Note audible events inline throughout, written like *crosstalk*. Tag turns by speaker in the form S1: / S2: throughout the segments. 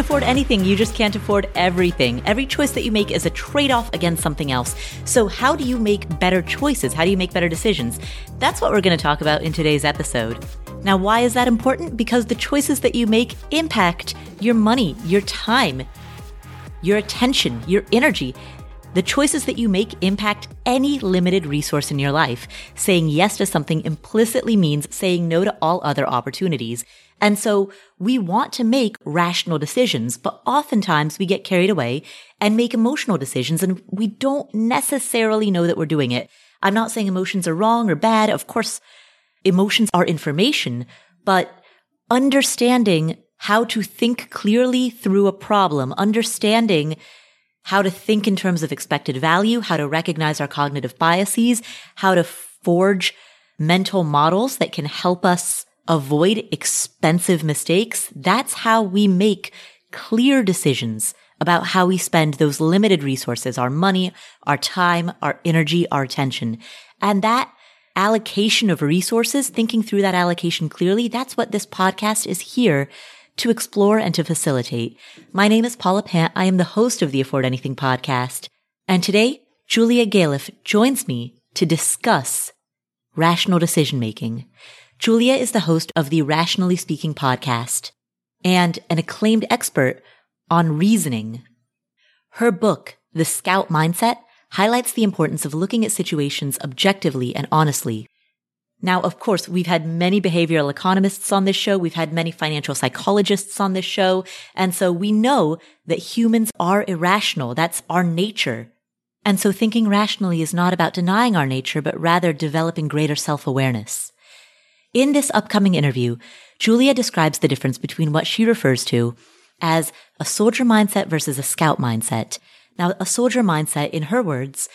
S1: afford anything, you just can't afford everything. Every choice that you make is a trade off against something else. So, how do you make better choices? How do you make better decisions? That's what we're going to talk about in today's episode. Now, why is that important? Because the choices that you make impact your money, your time, your attention, your energy. The choices that you make impact any limited resource in your life. Saying yes to something implicitly means saying no to all other opportunities. And so we want to make rational decisions, but oftentimes we get carried away and make emotional decisions and we don't necessarily know that we're doing it. I'm not saying emotions are wrong or bad. Of course, emotions are information, but understanding how to think clearly through a problem, understanding how to think in terms of expected value, how to recognize our cognitive biases, how to forge mental models that can help us avoid expensive mistakes. That's how we make clear decisions about how we spend those limited resources, our money, our time, our energy, our attention. And that allocation of resources, thinking through that allocation clearly, that's what this podcast is here to explore and to facilitate. My name is Paula Pant. I am the host of the Afford Anything podcast. And today, Julia Galef joins me to discuss rational decision making. Julia is the host of the Rationally Speaking podcast and an acclaimed expert on reasoning. Her book, The Scout Mindset, highlights the importance of looking at situations objectively and honestly. Now, of course, we've had many behavioral economists on this show. We've had many financial psychologists on this show. And so we know that humans are irrational. That's our nature. And so thinking rationally is not about denying our nature, but rather developing greater self-awareness. In this upcoming interview, Julia describes the difference between what she refers to as a soldier mindset versus a scout mindset. Now, a soldier mindset, in her words,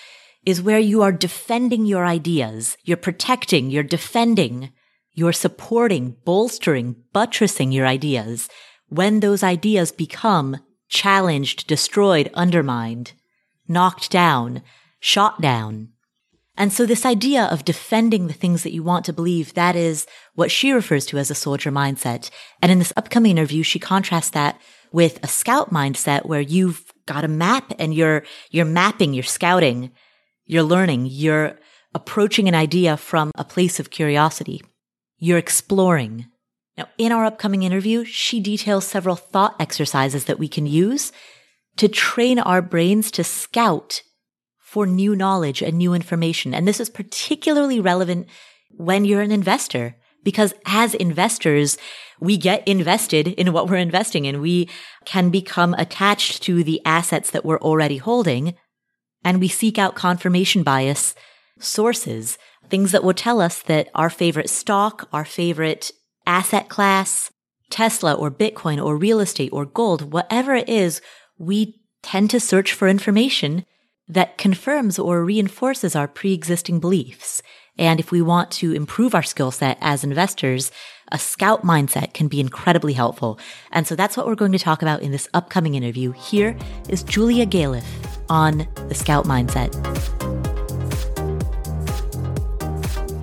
S1: is where you are defending your ideas. You're protecting, you're defending, you're supporting, bolstering, buttressing your ideas when those ideas become challenged, destroyed, undermined, knocked down, shot down. And so this idea of defending the things that you want to believe, that is what she refers to as a soldier mindset. And in this upcoming interview, she contrasts that with a scout mindset where you've got a map and you're, you're mapping, you're scouting, you're learning, you're approaching an idea from a place of curiosity. You're exploring. Now, in our upcoming interview, she details several thought exercises that we can use to train our brains to scout for new knowledge and new information. And this is particularly relevant when you're an investor because as investors, we get invested in what we're investing in. We can become attached to the assets that we're already holding and we seek out confirmation bias sources, things that will tell us that our favorite stock, our favorite asset class, Tesla or Bitcoin or real estate or gold, whatever it is, we tend to search for information that confirms or reinforces our pre-existing beliefs. And if we want to improve our skill set as investors, a scout mindset can be incredibly helpful. And so that's what we're going to talk about in this upcoming interview. Here is Julia Galef on the scout mindset.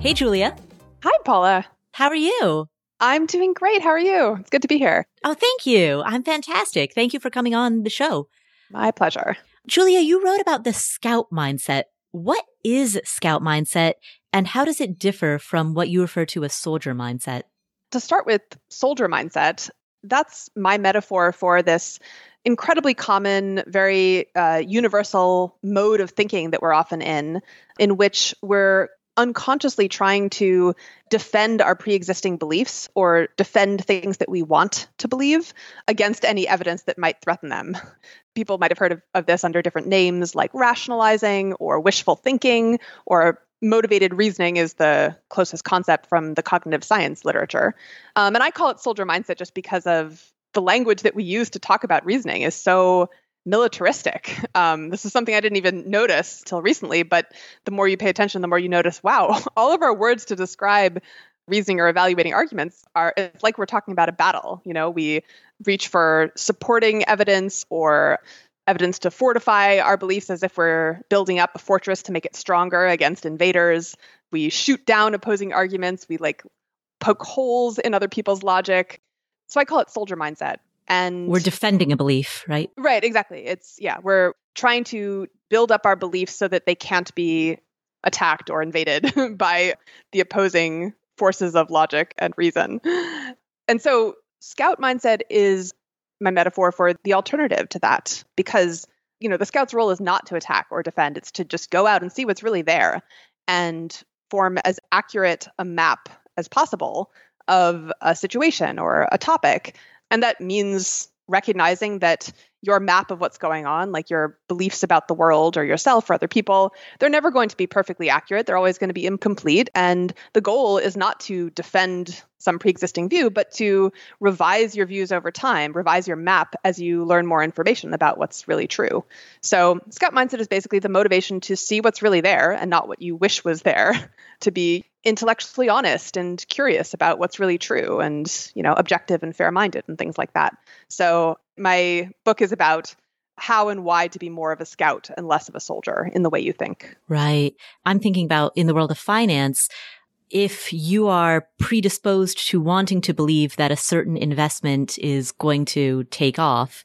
S1: Hey, Julia.
S2: Hi, Paula.
S1: How are you?
S2: I'm doing great. How are you? It's good to be here.
S1: Oh, thank you. I'm fantastic. Thank you for coming on the show.
S2: My pleasure.
S1: Julia, you wrote about the scout mindset. What is scout mindset and how does it differ from what you refer to as soldier mindset?
S2: To start with soldier mindset, that's my metaphor for this incredibly common, very uh, universal mode of thinking that we're often in, in which we're unconsciously trying to defend our pre-existing beliefs or defend things that we want to believe against any evidence that might threaten them. People might have heard of, of this under different names like rationalizing or wishful thinking or motivated reasoning is the closest concept from the cognitive science literature. Um, and I call it soldier mindset just because of the language that we use to talk about reasoning is so militaristic. *laughs* Um, this is something I didn't even notice till recently, but the more you pay attention, the more you notice wow, *laughs* all of our words to describe reasoning or evaluating arguments are it's like we're talking about a battle. You know, we reach for supporting evidence or evidence to fortify our beliefs as if we're building up a fortress to make it stronger against invaders. We shoot down opposing arguments. We like poke holes in other people's logic. So I call it soldier mindset. And
S1: we're defending a belief, right?
S2: Right, exactly. It's, yeah, we're trying to build up our beliefs so that they can't be attacked or invaded *laughs* by the opposing forces of logic and reason. And so, scout mindset is my metaphor for the alternative to that because you know the scout's role is not to attack or defend it's to just go out and see what's really there and form as accurate a map as possible of a situation or a topic and that means recognizing that your map of what's going on, like your beliefs about the world or yourself or other people, they're never going to be perfectly accurate. They're always going to be incomplete. And the goal is not to defend some pre existing view, but to revise your views over time, revise your map as you learn more information about what's really true. So, Scout Mindset is basically the motivation to see what's really there and not what you wish was there, *laughs* to be intellectually honest and curious about what's really true and, you know, objective and fair minded and things like that. So, my book is about how and why to be more of a scout and less of a soldier in the way you think.
S1: Right. I'm thinking about in the world of finance, if you are predisposed to wanting to believe that a certain investment is going to take off,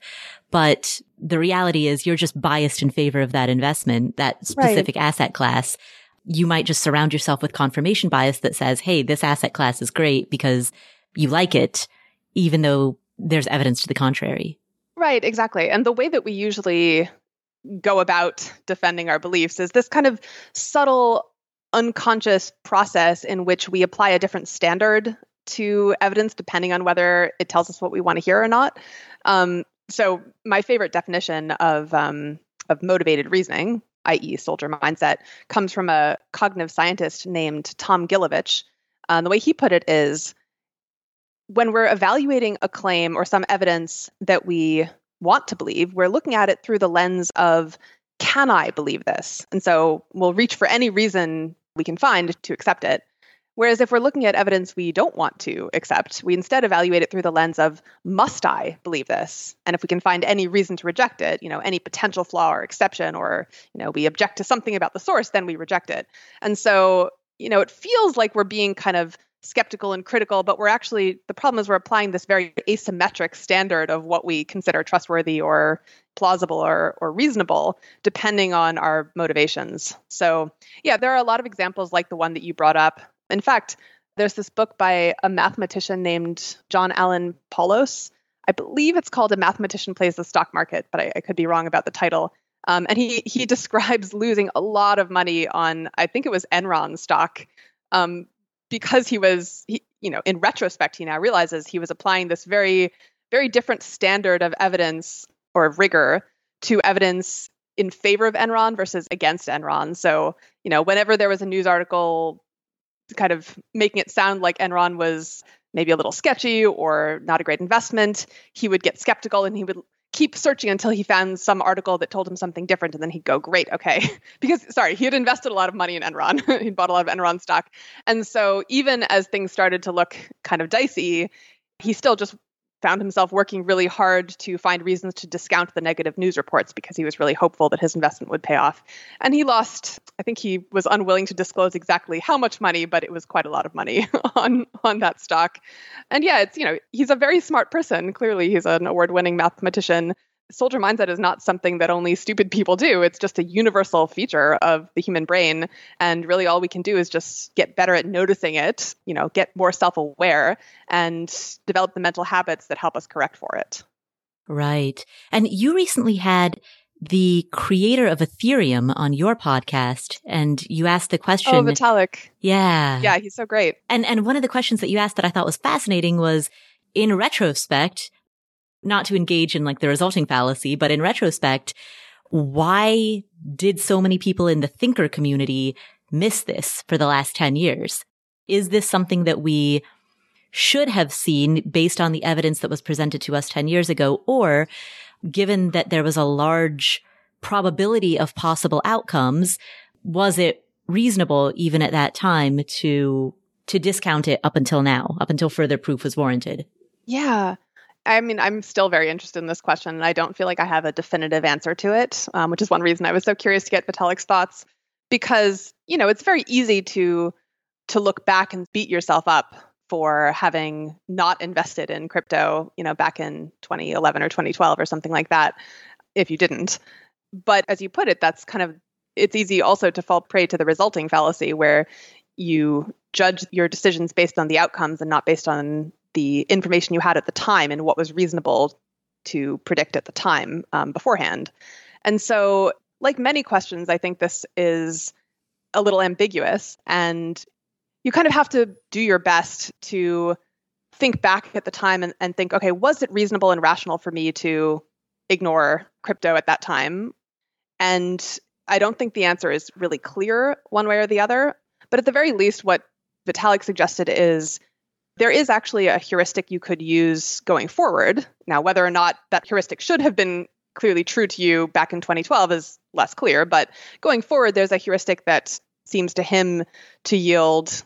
S1: but the reality is you're just biased in favor of that investment, that specific right. asset class, you might just surround yourself with confirmation bias that says, Hey, this asset class is great because you like it, even though there's evidence to the contrary.
S2: Right, exactly. And the way that we usually go about defending our beliefs is this kind of subtle, unconscious process in which we apply a different standard to evidence depending on whether it tells us what we want to hear or not. Um, so, my favorite definition of um, of motivated reasoning, i.e., soldier mindset, comes from a cognitive scientist named Tom Gilovich. Uh, the way he put it is when we're evaluating a claim or some evidence that we want to believe, we're looking at it through the lens of can I believe this? And so we'll reach for any reason we can find to accept it. Whereas if we're looking at evidence we don't want to accept, we instead evaluate it through the lens of must I believe this? And if we can find any reason to reject it, you know, any potential flaw or exception or, you know, we object to something about the source, then we reject it. And so, you know, it feels like we're being kind of skeptical and critical, but we're actually, the problem is we're applying this very asymmetric standard of what we consider trustworthy or plausible or, or reasonable, depending on our motivations. So, yeah, there are a lot of examples like the one that you brought up. In fact, there's this book by a mathematician named John Allen Paulos. I believe it's called A Mathematician Plays the Stock Market, but I, I could be wrong about the title. Um, and he he *laughs* describes losing a lot of money on I think it was Enron stock um, because he was he, you know in retrospect he now realizes he was applying this very very different standard of evidence or rigor to evidence in favor of Enron versus against Enron. So, you know, whenever there was a news article kind of making it sound like Enron was maybe a little sketchy or not a great investment, he would get skeptical and he would keep searching until he found some article that told him something different and then he'd go great okay. *laughs* Because sorry he had invested a lot of money in enron. *laughs* He'd bought a lot of enron stock. And so even as things started to look kind of dicey he still just found himself working really hard to find reasons to discount the negative news reports because he was really hopeful that his investment would pay off. And he lost, I think he was unwilling to disclose exactly how much money, but it was quite a lot of money *laughs* on on that stock. And yeah, it's, you know, he's a very smart person. Clearly, he's an award-winning mathematician soldier mindset is not something that only stupid people do. It's just a universal feature of the human brain. And really, all we can do is just get better at noticing it, you know, get more self aware and develop the mental habits that help us correct for it.
S1: Right. And you recently had the creator of Ethereum on your podcast and you asked the oh, question. Oh,
S2: Vitalik.
S1: Yeah.
S2: Yeah, he's so great.
S1: And, and one of the questions that you asked that I thought was fascinating was in retrospect, not to engage in like the resulting fallacy, but in retrospect, why did so many people in the thinker community miss this for the last 10 years? Is this something that we should have seen based on the evidence that was presented to us 10 years ago? Or given that there was a large probability of possible outcomes, was it reasonable even at that time to, to discount it up until now, up until further proof was warranted?
S2: Yeah. I mean, I'm still very interested in this question, and I don't feel like I have a definitive answer to it, um, which is one reason I was so curious to get Vitalik's thoughts, because you know it's very easy to to look back and beat yourself up for having not invested in crypto, you know, back in 2011 or 2012 or something like that if you didn't. But as you put it, that's kind of it's easy also to fall prey to the resulting fallacy where you judge your decisions based on the outcomes and not based on the information you had at the time and what was reasonable to predict at the time um, beforehand. And so, like many questions, I think this is a little ambiguous. And you kind of have to do your best to think back at the time and, and think, okay, was it reasonable and rational for me to ignore crypto at that time? And I don't think the answer is really clear one way or the other. But at the very least, what Vitalik suggested is there is actually a heuristic you could use going forward. Now, whether or not that heuristic should have been clearly true to you back in 2012 is less clear. But going forward, there's a heuristic that seems to him to yield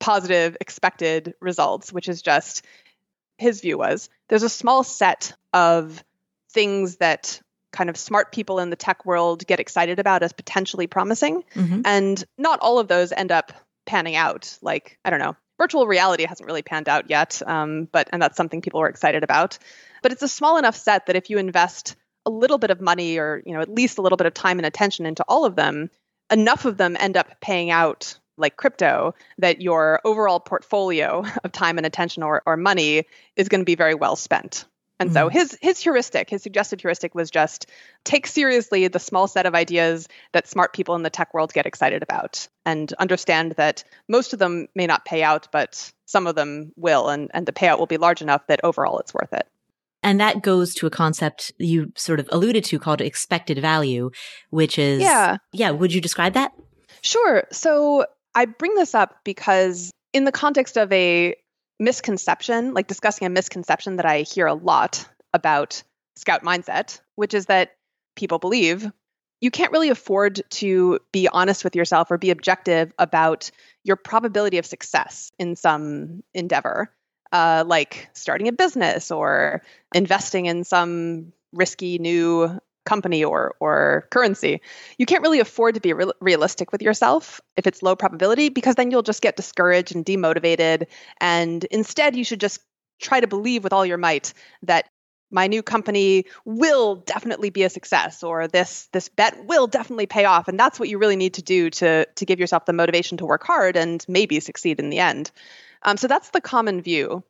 S2: positive expected results, which is just his view was there's a small set of things that kind of smart people in the tech world get excited about as potentially promising. Mm-hmm. And not all of those end up panning out. Like, I don't know, virtual reality hasn't really panned out yet, um, but and that's something people are excited about. But it's a small enough set that if you invest a little bit of money or you know at least a little bit of time and attention into all of them, enough of them end up paying out like crypto that your overall portfolio *laughs* of time and attention or, or money is going to be very well spent. And so mm-hmm. his his heuristic, his suggested heuristic was just take seriously the small set of ideas that smart people in the tech world get excited about and understand that most of them may not pay out, but some of them will and, and the payout will be large enough that overall it's worth it.
S1: And that goes to a concept you sort of alluded to called expected value, which is
S2: Yeah.
S1: Yeah, would you describe that?
S2: Sure. So I bring this up because in the context of a misconception, like discussing a misconception that I hear a lot about scout mindset, which is that people believe you can't really afford to be honest with yourself or be objective about your probability of success in some endeavor, uh, like starting a business or investing in some risky new company or or currency you can't really afford to be re- realistic with yourself if it's low probability because then you'll just get discouraged and demotivated. And instead you should just try to believe with all your might that my new company will definitely be a success or this this bet will definitely pay off. And that's what you really need to do to to give yourself the motivation to work hard and maybe succeed in the end. Um, so that's the common view.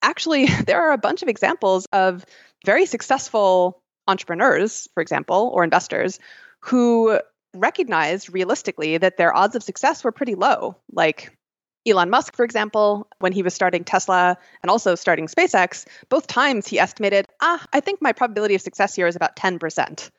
S2: Actually *laughs* there are a bunch of examples of very successful entrepreneurs, for example, or investors who recognized realistically that their odds of success were pretty low. Like Elon Musk, for example, when he was starting Tesla and also starting SpaceX, both times he estimated, ah, I think my probability of success here is about 10%.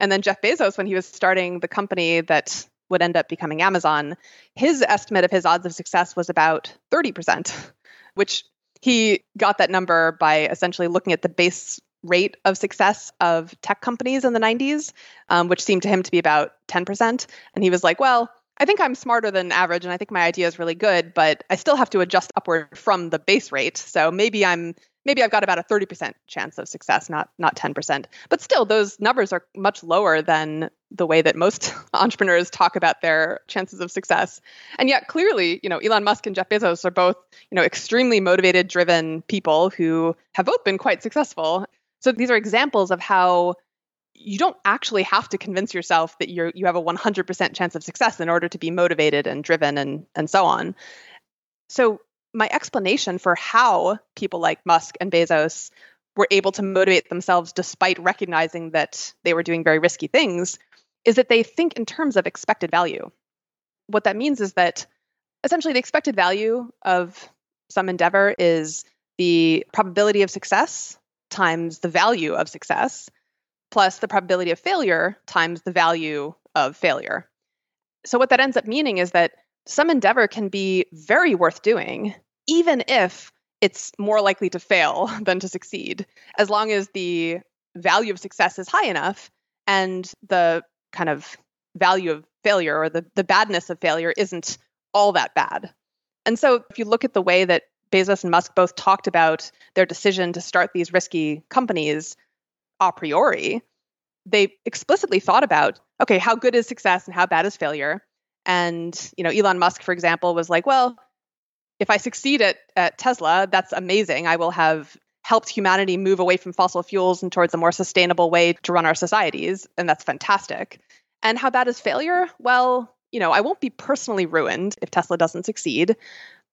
S2: And then Jeff Bezos, when he was starting the company that would end up becoming Amazon, his estimate of his odds of success was about 30%, which he got that number by essentially looking at the base rate of success of tech companies in the 90s, um, which seemed to him to be about 10%. And he was like, well, I think I'm smarter than average and I think my idea is really good, but I still have to adjust upward from the base rate. So maybe I'm maybe I've got about a 30% chance of success, not not 10%. But still those numbers are much lower than the way that most *laughs* entrepreneurs talk about their chances of success. And yet clearly, you know, Elon Musk and Jeff Bezos are both, you know, extremely motivated, driven people who have both been quite successful. So these are examples of how you don't actually have to convince yourself that you're you have a 100% chance of success in order to be motivated and driven and and so on. So my explanation for how people like Musk and Bezos were able to motivate themselves despite recognizing that they were doing very risky things is that they think in terms of expected value. What that means is that essentially the expected value of some endeavor is the probability of success times the value of success plus the probability of failure times the value of failure. So, what that ends up meaning is that some endeavor can be very worth doing, even if it's more likely to fail *laughs* than to succeed, as long as the value of success is high enough and the kind of value of failure or the, the badness of failure isn't all that bad. And so, if you look at the way that Bezos and Musk both talked about their decision to start these risky companies a priori. They explicitly thought about, okay, how good is success and how bad is failure? And, you know, Elon Musk, for example, was like, well, if I succeed at, at Tesla, that's amazing. I will have helped humanity move away from fossil fuels and towards a more sustainable way to run our societies. And that's fantastic. And how bad is failure? Well, you know, I won't be personally ruined if Tesla doesn't succeed.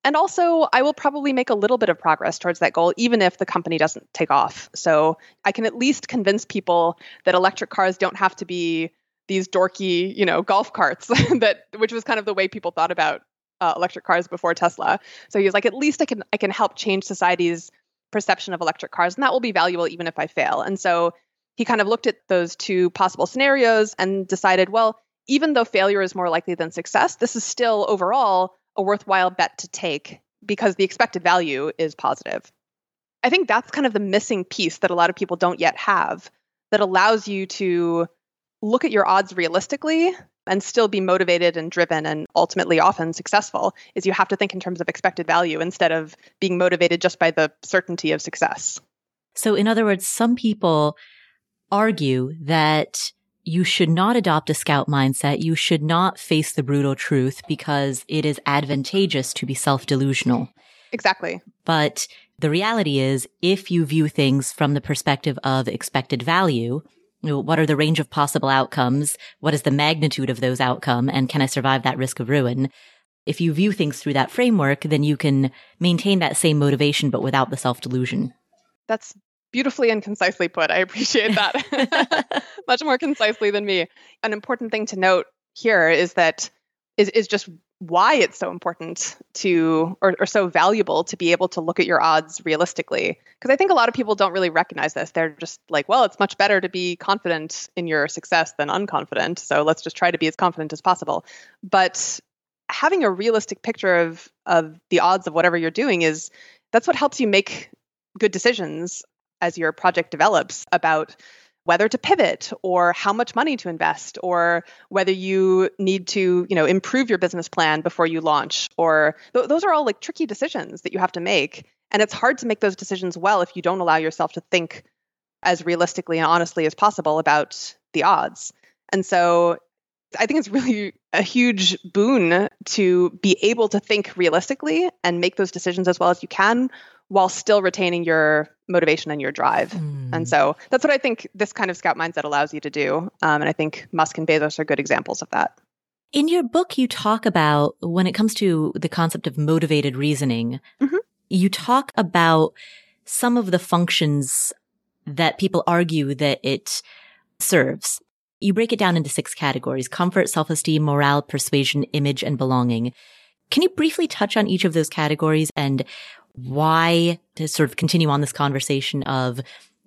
S2: And also, I will probably make a little bit of progress towards that goal, even if the company doesn't take off. So I can at least convince people that electric cars don't have to be these dorky, you know, golf carts *laughs* that, which was kind of the way people thought about uh, electric cars before Tesla. So he was like, at least I can I can help change society's perception of electric cars, and that will be valuable even if I fail. And so he kind of looked at those two possible scenarios and decided, well, even though failure is more likely than success, this is still overall a worthwhile bet to take because the expected value is positive. I think that's kind of the missing piece that a lot of people don't yet have that allows you to look at your odds realistically and still be motivated and driven and ultimately often successful is you have to think in terms of expected value instead of being motivated just by the certainty of success.
S1: So in other words, some people argue that you should not adopt a scout mindset. You should not face the brutal truth because it is advantageous to be self-delusional.
S2: Exactly.
S1: But the reality is if you view things from the perspective of expected value, what are the range of possible outcomes? What is the magnitude of those outcome? And can I survive that risk of ruin? If you view things through that framework, then you can maintain that same motivation, but without the self delusion.
S2: That's beautifully and concisely put. I appreciate that. *laughs* *laughs* Much more concisely than me. An important thing to note here is that is, is just why it's so important to or, or so valuable to be able to look at your odds realistically because i think a lot of people don't really recognize this they're just like well it's much better to be confident in your success than unconfident so let's just try to be as confident as possible but having a realistic picture of of the odds of whatever you're doing is that's what helps you make good decisions as your project develops about whether to pivot or how much money to invest or whether you need to you know improve your business plan before you launch or th- those are all like tricky decisions that you have to make. And it's hard to make those decisions well if you don't allow yourself to think as realistically and honestly as possible about the odds. And so i think it's really a huge boon to be able to think realistically and make those decisions as well as you can while still retaining your motivation and your drive. Mm. And so that's what I think this kind of scout mindset allows you to do. Um, and I think Musk and Bezos are good examples of that.
S1: In your book, you talk about when it comes to the concept of motivated reasoning, mm-hmm. you talk about some of the functions that people argue that it serves. You break it down into six categories comfort, self esteem, morale, persuasion, image, and belonging. Can you briefly touch on each of those categories and why to sort of continue on this conversation of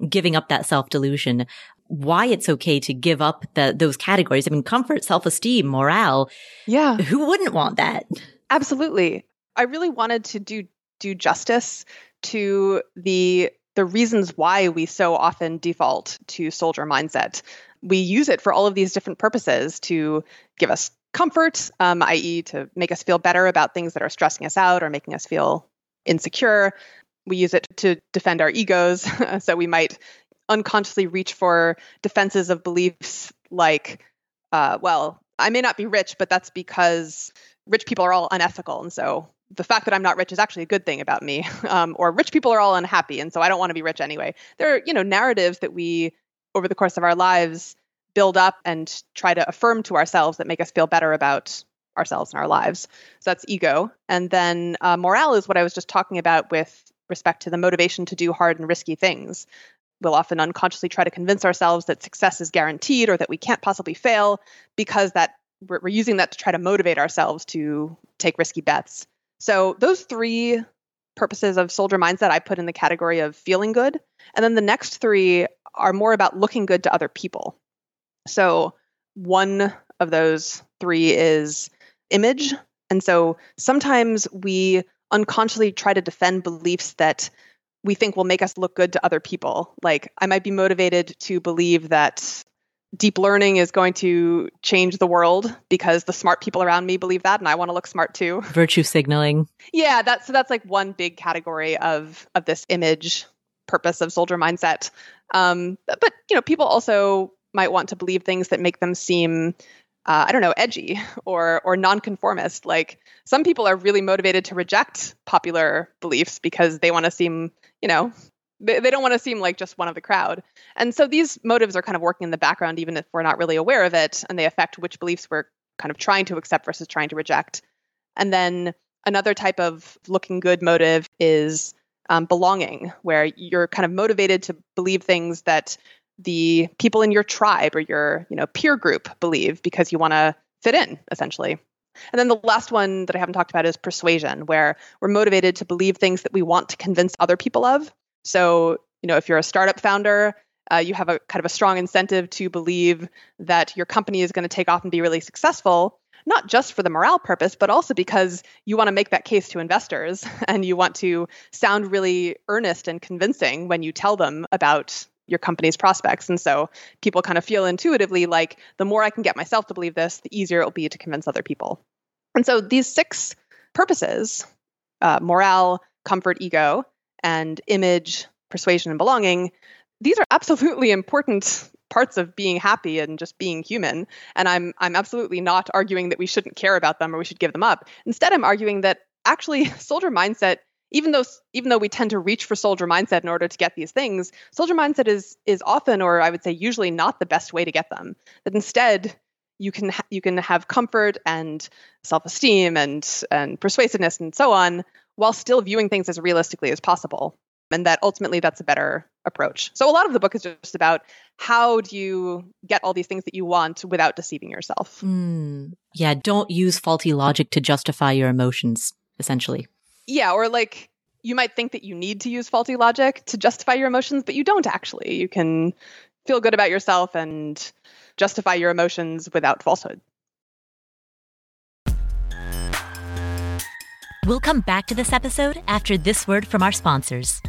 S1: giving up that self delusion, why it's okay to give up the, those categories. I mean, comfort, self esteem, morale.
S2: Yeah.
S1: Who wouldn't want that?
S2: Absolutely. I really wanted to do, do justice to the, the reasons why we so often default to soldier mindset. We use it for all of these different purposes to give us comfort, um, i.e., to make us feel better about things that are stressing us out or making us feel insecure. We use it to defend our egos. *laughs* so we might unconsciously reach for defenses of beliefs like, uh, well, I may not be rich, but that's because rich people are all unethical. And so the fact that I'm not rich is actually a good thing about me. *laughs* Um, or rich people are all unhappy. And so I don't want to be rich anyway. There are, you know, narratives that we, over the course of our lives, build up and try to affirm to ourselves that make us feel better about ourselves and our lives. So that's ego. And then uh, morale is what I was just talking about with respect to the motivation to do hard and risky things. We'll often unconsciously try to convince ourselves that success is guaranteed or that we can't possibly fail because that we're, we're using that to try to motivate ourselves to take risky bets. So those three purposes of soldier mindset I put in the category of feeling good. And then the next three are more about looking good to other people. So one of those three is image. And so sometimes we unconsciously try to defend beliefs that we think will make us look good to other people. Like I might be motivated to believe that deep learning is going to change the world because the smart people around me believe that and I want to look smart too.
S1: Virtue signaling.
S2: Yeah, that's so that's like one big category of of this image purpose of soldier mindset. Um, but you know, people also might want to believe things that make them seem uh, I don't know, edgy *laughs* or or nonconformist. Like some people are really motivated to reject popular beliefs because they want to seem, you know, they, they don't want to seem like just one of the crowd. And so these motives are kind of working in the background, even if we're not really aware of it, and they affect which beliefs we're kind of trying to accept versus trying to reject. And then another type of looking good motive is um, belonging, where you're kind of motivated to believe things that the people in your tribe or your you know peer group believe because you want to fit in essentially. And then the last one that i haven't talked about is persuasion where we're motivated to believe things that we want to convince other people of. So you know if you're a startup founder uh, you have a kind of a strong incentive to believe that your company is going to take off and be really successful not just for the morale purpose, but also because you want to make that case to investors *laughs* and you want to sound really earnest and convincing when you tell them about your company's prospects. And so people kind of feel intuitively like the more I can get myself to believe this, the easier it will be to convince other people. And so these six purposes uh, morale, comfort, ego, and image, persuasion, and belonging these are absolutely *laughs* important parts of being happy and just being human and i'm i'm absolutely not arguing that we shouldn't care about them or we should give them up instead i'm arguing that actually *laughs* soldier mindset even though even though we tend to reach for soldier mindset in order to get these things soldier mindset is is often or i would say usually not the best way to get them that instead you can ha- you can have comfort and self-esteem and and persuasiveness and so on while still viewing things as realistically as possible and that ultimately that's a better approach. So a lot of the book is just about how do you get all these things that you want without deceiving yourself.
S1: Mm. Yeah, don't use faulty logic to justify your emotions, essentially.
S2: Yeah, or like you might think that you need to use faulty logic to justify your emotions, but you don't actually. You can feel good about yourself and justify your emotions without falsehood.
S1: We'll come back to this episode after this word from our sponsors.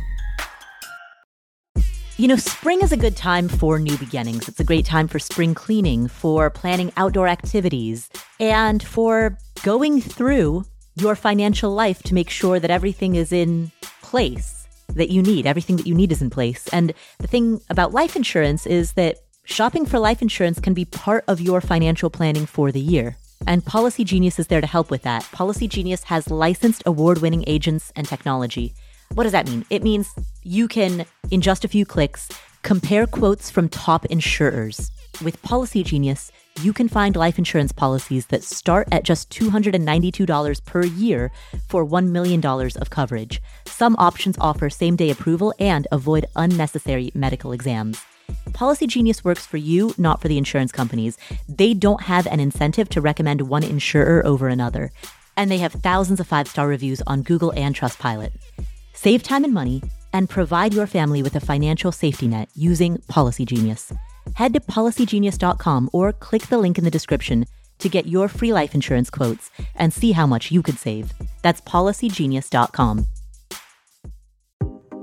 S1: You know, spring is a good time for new beginnings. It's a great time for spring cleaning, for planning outdoor activities, and for going through your financial life to make sure that everything is in place that you need. Everything that you need is in place. And the thing about life insurance is that shopping for life insurance can be part of your financial planning for the year. And Policy Genius is there to help with that. Policy Genius has licensed award winning agents and technology what does that mean? It means you can, in just a few clicks, compare quotes from top insurers. With Policy Genius, you can find life insurance policies that start at just $292 per year for $1 million of coverage. Some options offer same day approval and avoid unnecessary medical exams. Policy Genius works for you, not for the insurance companies. They don't have an incentive to recommend one insurer over another. And they have thousands of five star reviews on Google and Trustpilot. Save time and money and provide your family with a financial safety net using Policy Genius. Head to policygenius.com or click the link in the description to get your free life insurance quotes and see how much you could save. That's policygenius.com.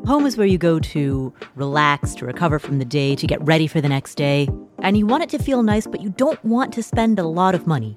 S1: Home is where you go to relax, to recover from the day, to get ready for the next day. And you want it to feel nice, but you don't want to spend a lot of money.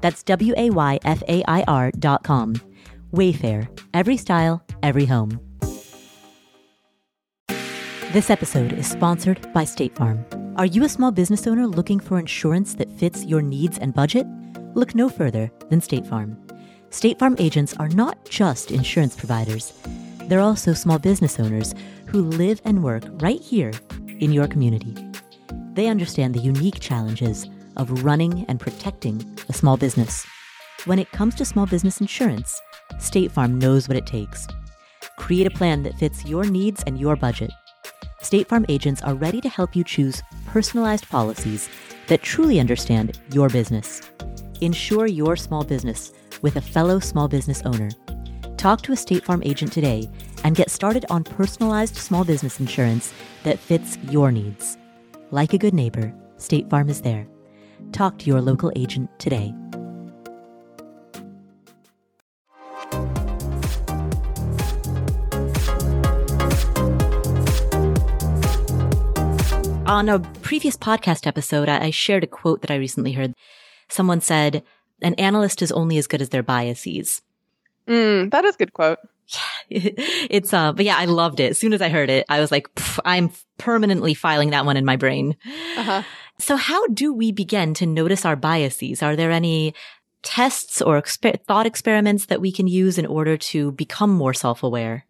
S1: That's W A Y F A I R dot com. Wayfair, every style, every home. This episode is sponsored by State Farm. Are you a small business owner looking for insurance that fits your needs and budget? Look no further than State Farm. State Farm agents are not just insurance providers, they're also small business owners who live and work right here in your community. They understand the unique challenges of running and protecting a small business. When it comes to small business insurance, State Farm knows what it takes. create a plan that fits your needs and your budget. State Farm agents are ready to help you choose personalized policies that truly understand your business. Insure your small business with a fellow small business owner. Talk to a State Farm agent today and get started on personalized small business insurance that fits your needs. Like a good neighbor, State Farm is there. Talk to your local agent today. On a previous podcast episode, I shared a quote that I recently heard. Someone said, An analyst is only as good as their biases.
S2: Mm, that is a good quote.
S1: Yeah, *laughs* it's, uh, but yeah, I loved it. As soon as I heard it, I was like, I'm permanently filing that one in my brain. Uh-huh. So how do we begin to notice our biases? Are there any tests or exper- thought experiments that we can use in order to become more self-aware?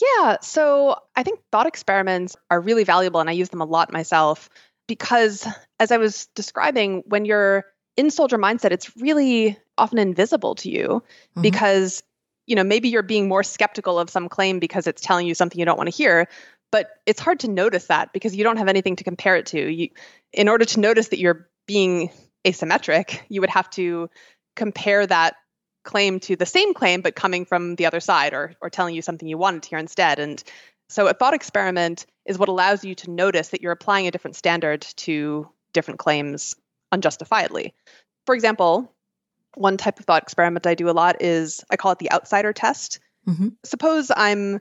S2: Yeah, so I think thought experiments are really valuable and I use them a lot myself because as I was describing, when you're in soldier mindset, it's really often invisible to you mm-hmm. because you know maybe you're being more skeptical of some claim because it's telling you something you don't want to hear but it's hard to notice that because you don't have anything to compare it to you in order to notice that you're being asymmetric you would have to compare that claim to the same claim but coming from the other side or or telling you something you wanted to hear instead and so a thought experiment is what allows you to notice that you're applying a different standard to different claims unjustifiably for example one type of thought experiment I do a lot is I call it the outsider test. Mm-hmm. Suppose I'm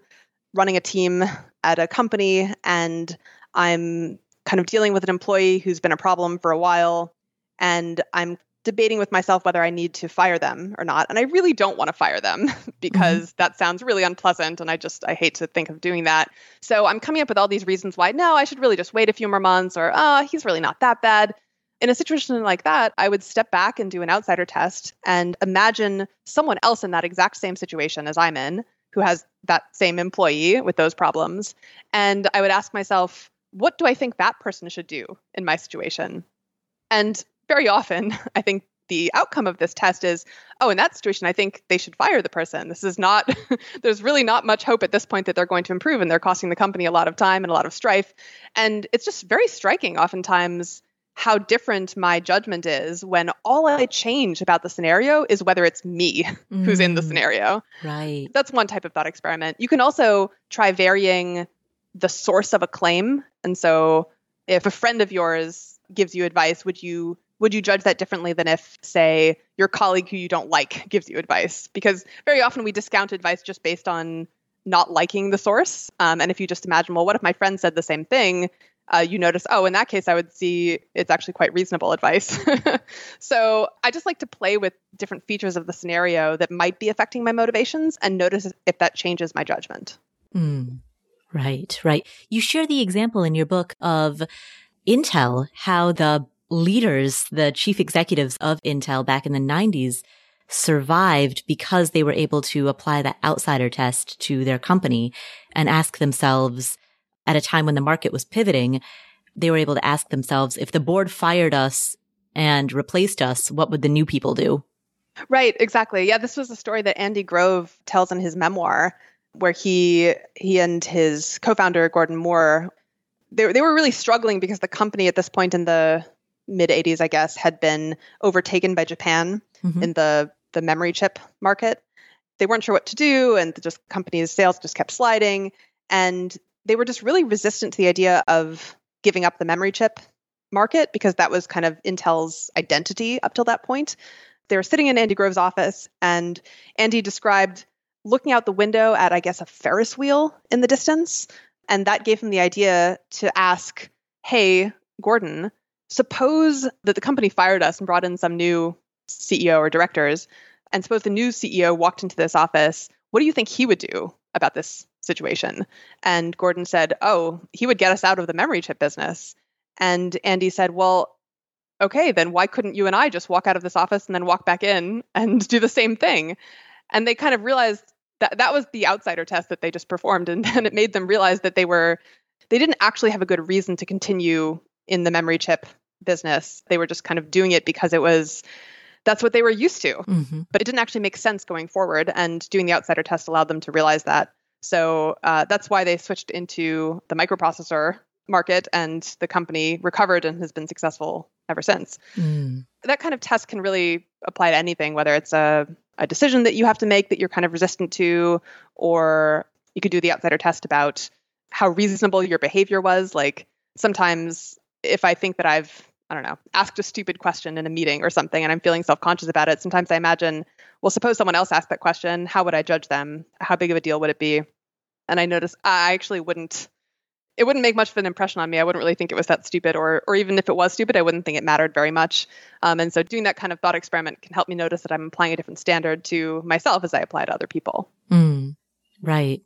S2: running a team at a company and I'm kind of dealing with an employee who's been a problem for a while and I'm debating with myself whether I need to fire them or not. And I really don't want to fire them *laughs* because mm-hmm. that sounds really unpleasant and I just I hate to think of doing that. So I'm coming up with all these reasons why no, I should really just wait a few more months or oh, he's really not that bad in a situation like that, I would step back and do an outsider test and imagine someone else in that exact same situation as I'm in who has that same employee with those problems. And I would ask myself, what do I think that person should do in my situation? And very often, *laughs* I think the outcome of this test is oh, in that situation, I think they should fire the person. This is not, *laughs* there's really not much hope at this point that they're going to improve, and they're costing the company a lot of time and a lot of strife. And it's just very striking, oftentimes, how different my judgment is when all I change about the scenario is whether it's me mm. *laughs* who's in the mm. scenario.
S1: Right.
S2: That's one type of thought experiment. You can also try varying the source of a claim. And so if a friend of yours gives you advice, would you would you judge that differently than if say your colleague who you don't like gives you advice? Because very often we discount advice just based on not liking the source. Um, and if you just imagine, well, what if my friend said the same thing? Uh, you notice, oh, in that case, I would see it's actually quite reasonable advice. *laughs* so I just like to play with different features of the scenario that might be affecting my motivations and notice if that changes my judgment.
S1: Mm, right, right. You share the example in your book of Intel, how the leaders, the chief executives of Intel back in the 90s survived because they were able to apply that outsider test to their company and ask themselves, at a time when the market was pivoting, they were able to ask themselves, if the board fired us and replaced us, what would the new people do?
S2: Right, exactly. Yeah, this was a story that Andy Grove tells in his memoir, where he he and his co-founder Gordon Moore, they they were really struggling because the company at this point in the mid 80s, I guess, had been overtaken by Japan mm-hmm. in the the memory chip market. They weren't sure what to do, and the just company's sales just kept sliding. And they were just really resistant to the idea of giving up the memory chip market because that was kind of Intel's identity up till that point. They were sitting in Andy Grove's office, and Andy described looking out the window at, I guess, a Ferris wheel in the distance. And that gave him the idea to ask, Hey, Gordon, suppose that the company fired us and brought in some new CEO or directors, and suppose the new CEO walked into this office. What do you think he would do about this situation. And Gordon said, Oh, he would get us out of the memory chip business. And Andy said, Well, okay, then why couldn't you and I just walk out of this office and then walk back in and do the same thing? And they kind of realized that that was the outsider test that they just performed. *laughs* And then it made them realize that they were, they didn't actually have a good reason to continue in the memory chip business. They were just kind of doing it because it was, that's what they were used to. Mm-hmm. But it didn't actually make sense going forward. And doing the outsider test allowed them to realize that. So uh, that's why they switched into the microprocessor market, and the company recovered and has been successful ever since. Mm. That kind of test can really apply to anything, whether it's a, a decision that you have to make that you're kind of resistant to, or you could do the outsider test about how reasonable your behavior was. Like sometimes if I think that I've I don't know, asked a stupid question in a meeting or something and I'm feeling self conscious about it, sometimes I imagine, well, suppose someone else asked that question. How would I judge them? How big of a deal would it be? And I notice I actually wouldn't, it wouldn't make much of an impression on me. I wouldn't really think it was that stupid, or, or even if it was stupid, I wouldn't think it mattered very much. Um, and so doing that kind of thought experiment can help me notice that I'm applying a different standard to myself as I apply to other people.
S1: Mm, right.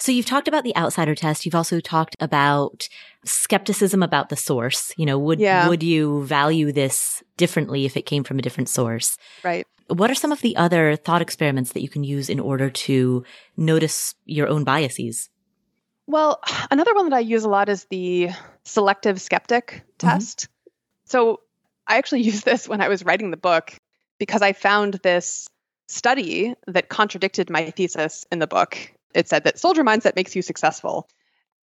S1: So you've talked about the outsider test. You've also talked about skepticism about the source. You know, would yeah. would you value this differently if it came from a different source?
S2: Right.
S1: What are some of the other thought experiments that you can use in order to notice your own biases?
S2: Well, *sighs* another one that I use a lot is the selective skeptic mm-hmm. test. Mm-hmm. So I actually *laughs* used this when I was writing the book because I found this study that contradicted my thesis in the book it said that soldier mindset makes you successful.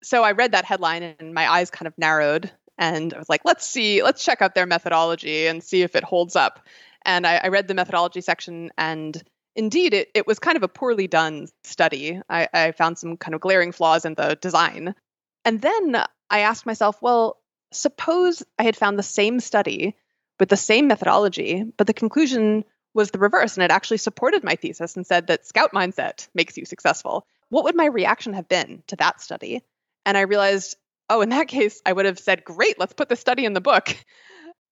S2: So I read that headline and my eyes kind of narrowed and I was like, let's see, let's check out their methodology and see if it holds up. And I, I read the methodology section and indeed it, it was kind of a poorly done study. I, I found some kind of glaring flaws in the design. And then I asked myself, well, suppose I had found the same study with the same methodology, but the conclusion was the reverse and it actually supported my thesis and said that scout mindset makes you successful what would my reaction have been to that study? And I realized, oh, in that *laughs* case, I would have said, great, let's put the study in the book.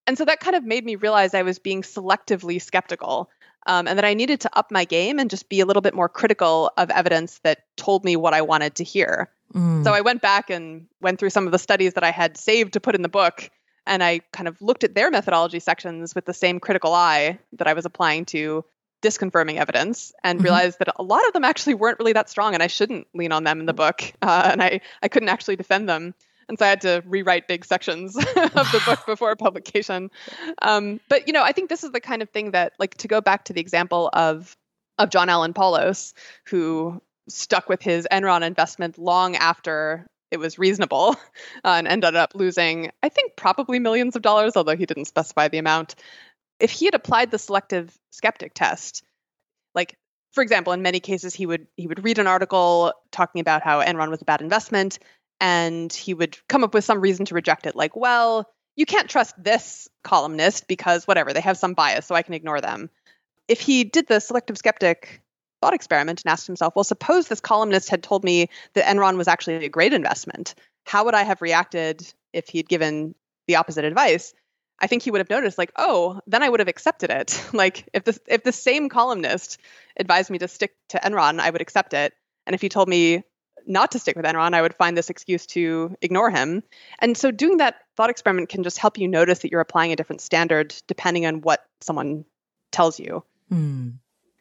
S2: And so that kind of made me realize I was being selectively skeptical um, and that I needed to up my game and just be a little bit more critical of evidence that told me what I wanted to hear. Mm. So I went back and went through some of the studies that I had saved to put in the book. And I kind of looked at their methodology sections with the same critical eye that I was applying to disconfirming evidence and mm-hmm. realized that a lot of them actually weren't really that strong and I shouldn't lean on them in the book. Uh, and I, I couldn't actually defend them. And so I had to rewrite big sections *laughs* of the book *laughs* before publication. Um, but, you know, I think this is the kind of thing that, like, to go back to the example of, of John Allen Paulos, who stuck with his Enron investment long after it was reasonable *laughs* uh, and ended up losing, I think, probably millions of dollars, although he didn't specify the amount if he had applied the selective skeptic test, like for example, in many cases he would he would read an article talking about how Enron was a bad investment and he would come up with some reason to reject it like, well, you can't trust this columnist because whatever, they have some bias, so I can ignore them. If he did the selective skeptic thought experiment and asked himself, well, suppose this columnist had told me that Enron was actually a great investment, how would I have reacted if he had given the opposite advice? I think he would have noticed, like, oh, then I would have accepted it. *laughs* like, if the if the same columnist advised me to stick to Enron, I would accept it. And if he told me not to stick with Enron, I would find this excuse to ignore him. And so, doing that thought experiment can just help you notice that you're applying a different standard depending on what someone tells you. Mm.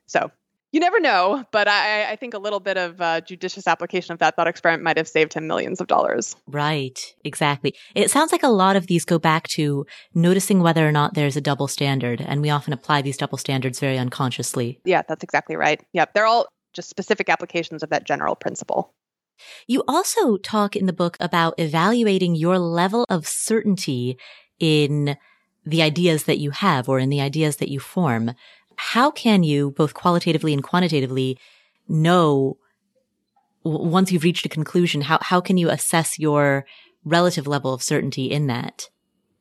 S2: So, you never know, but I, I think a little bit of uh, judicious application of that thought experiment might have saved him millions of dollars.
S1: Right, exactly. It sounds like a lot of these go back to noticing whether or not there's a double standard, and we often apply these double standards very unconsciously.
S2: Yeah, that's exactly right. Yep, they're all just specific applications of that general principle.
S1: You also talk in the book about evaluating your level of certainty in the ideas that you have or in the ideas that you form how can you both qualitatively and quantitatively know once you've reached a conclusion, how, how can you assess your relative level of certainty in that?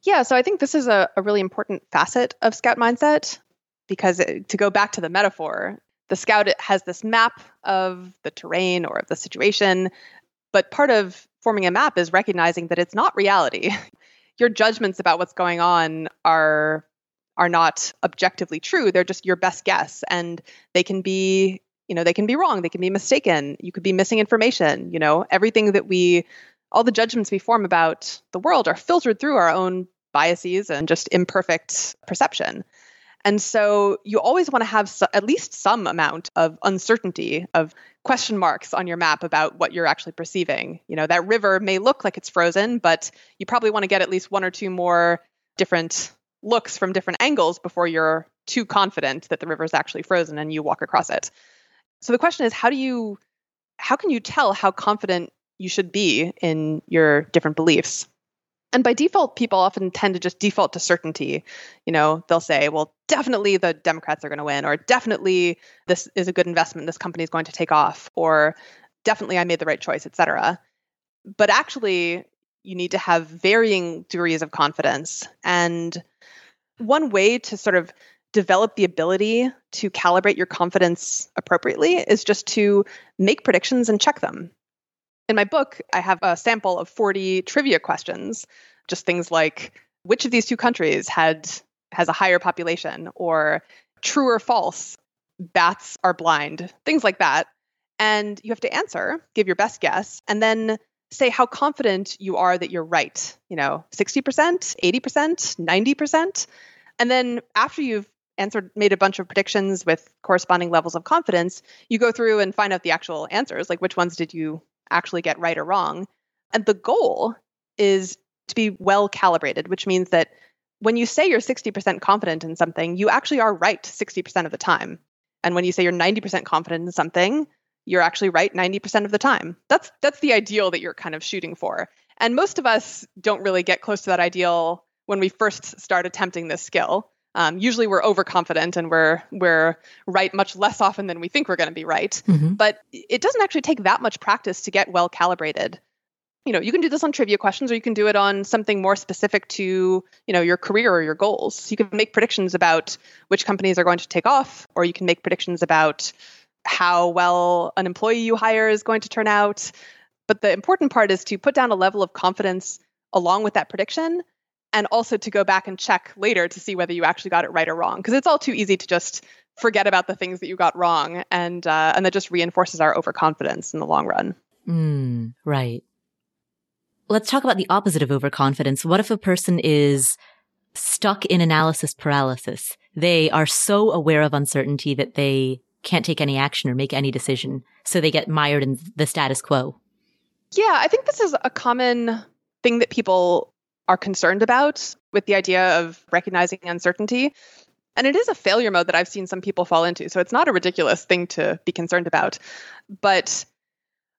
S2: Yeah, so I think this is a, a really important facet of scout mindset because it, to go back to the metaphor, the scout has this map of the terrain or of the situation, but part of forming a map is recognizing that it's not reality. *laughs* Your judgments about what's going on are are not objectively true. They're just your best guess and they can be, you know, they can be wrong, they can be mistaken. You could be missing information, you know. Everything that we all the judgments we form about the world are filtered through our own biases and just imperfect perception. And so you always want to have so, at least some amount of uncertainty, of question marks on your map about what you're actually perceiving. You know, that river may look like it's frozen, but you probably want to get at least one or two more different looks from different angles before you're too confident that the river is actually frozen and you walk across it. So the question is how do you how can you tell how confident you should be in your different beliefs? And by default, people often tend to just default to certainty. You know, they'll say, well, definitely the Democrats are going to win, or definitely this is a good investment, this company is going to take off, or definitely I made the right choice, et cetera. But actually, you need to have varying degrees of confidence. And one way to sort of develop the ability to calibrate your confidence appropriately is just to make predictions and check them. In my book, I have a sample of 40 trivia questions, just things like which of these two countries had has a higher population or true or false, bats are blind, things like that. And you have to answer, give your best guess, and then say how confident you are that you're right. You know, 60%, 80%, 90%. And then after you've answered made a bunch of predictions with corresponding levels of confidence, you go through and find out the actual answers, like which ones did you actually get right or wrong. And the goal is to be well calibrated, which means that when you say you're 60% confident in something, you actually are right 60% of the time. And when you say you're 90% confident in something, you're actually right 90% of the time. That's that's the ideal that you're kind of shooting for. And most of us don't really get close to that ideal when we first start attempting this skill. Um, usually we're overconfident and we're we're right much less often than we think we're going to be right. Mm-hmm. But it doesn't actually take that much practice to get well calibrated. You know, you can do this on trivia questions or you can do it on something more specific to, you know, your career or your goals. You can make predictions about which companies are going to take off or you can make predictions about how well an employee you hire is going to turn out. But the important part is to put down a level of confidence along with that prediction and also to go back and check later to see whether you actually got it right or wrong because it's all too easy to just forget about the things that you got wrong and uh, and that just reinforces our overconfidence in the long run.
S1: Mm, right. Let's talk about the opposite of overconfidence. What if a person is stuck in analysis paralysis? They are so aware of uncertainty that they can't take any action or make any decision so they get mired in the status quo
S2: yeah i think this is a common thing that people are concerned about with the idea of recognizing uncertainty. And it is a failure mode that I've seen some people fall into. So it's not a ridiculous thing to be concerned about. But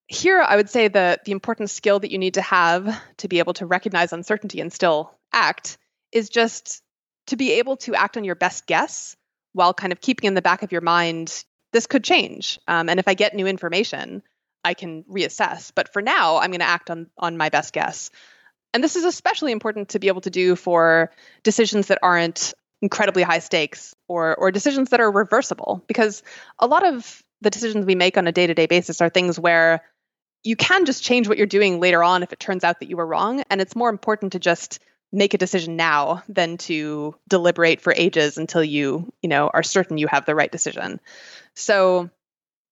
S2: here, I would say that the important skill that you need to have to be able to recognize uncertainty and still act is just to be able to act on your best guess while kind of keeping in the back of your mind this could change. Um, and if I get new information, I can reassess. But for now, I'm going to act on on my best guess. And this is especially important to be able to do for decisions that aren't incredibly high stakes or or decisions that are reversible because a lot of the decisions we make on a day-to-day basis are things where you can just change what you're doing later on if it turns out that you were wrong and it's more important to just make a decision now than to deliberate for ages until you you know are certain you have the right decision so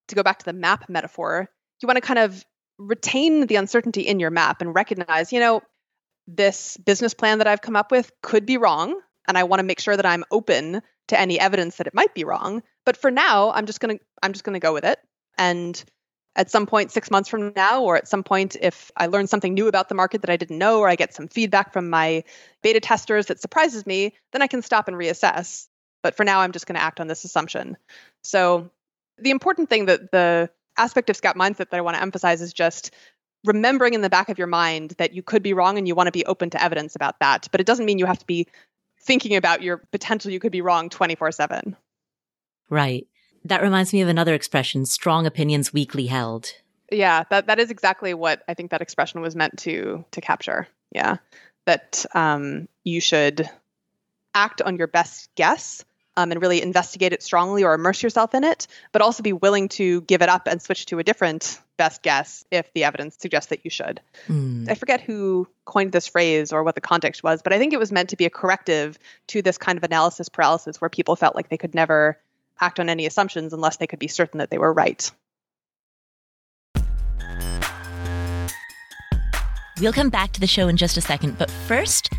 S2: to go back to the map metaphor you want to kind of retain the uncertainty in your map and recognize you know this business plan that I've come up with could be wrong. And I want to make sure that I'm open to any evidence that it might be wrong. But for now, I'm just to I'm just to go with it. And at some point 6 months from now or at some point if I learn something new about the market that I didn't know or I get some feedback from my beta testers that surprises me, then I can stop and reassess. But for now, I'm just going to act on this assumption. So the important thing that the aspect of scout mindset that I want to emphasize is just remembering in the back of your mind that you could be wrong and you want to be open to evidence about that. But it doesn't mean you have to be thinking about your potential you could be wrong 24 7.
S1: Right. That reminds me of another expression strong opinions weakly held.
S2: Yeah, that, that is exactly what I think that expression was meant to to capture. Yeah. That um, you should act on your best guess um, and really investigate it strongly or immerse yourself in it, but also be willing to give it up and switch to a different best guess if the evidence suggests that you should. Mm. I forget who coined this phrase or what the context was, but I think it was meant to be a corrective to this kind of analysis paralysis where people felt like they could never act on any assumptions unless they could be certain that they were right.
S1: We'll come back to the show in just a second, but first,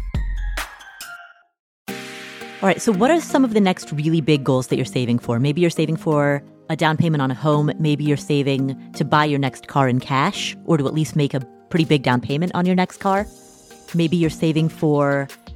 S1: all right, so what are some of the next really big goals that you're saving for? Maybe you're saving for a down payment on a home. Maybe you're saving to buy your next car in cash or to at least make a pretty big down payment on your next car. Maybe you're saving for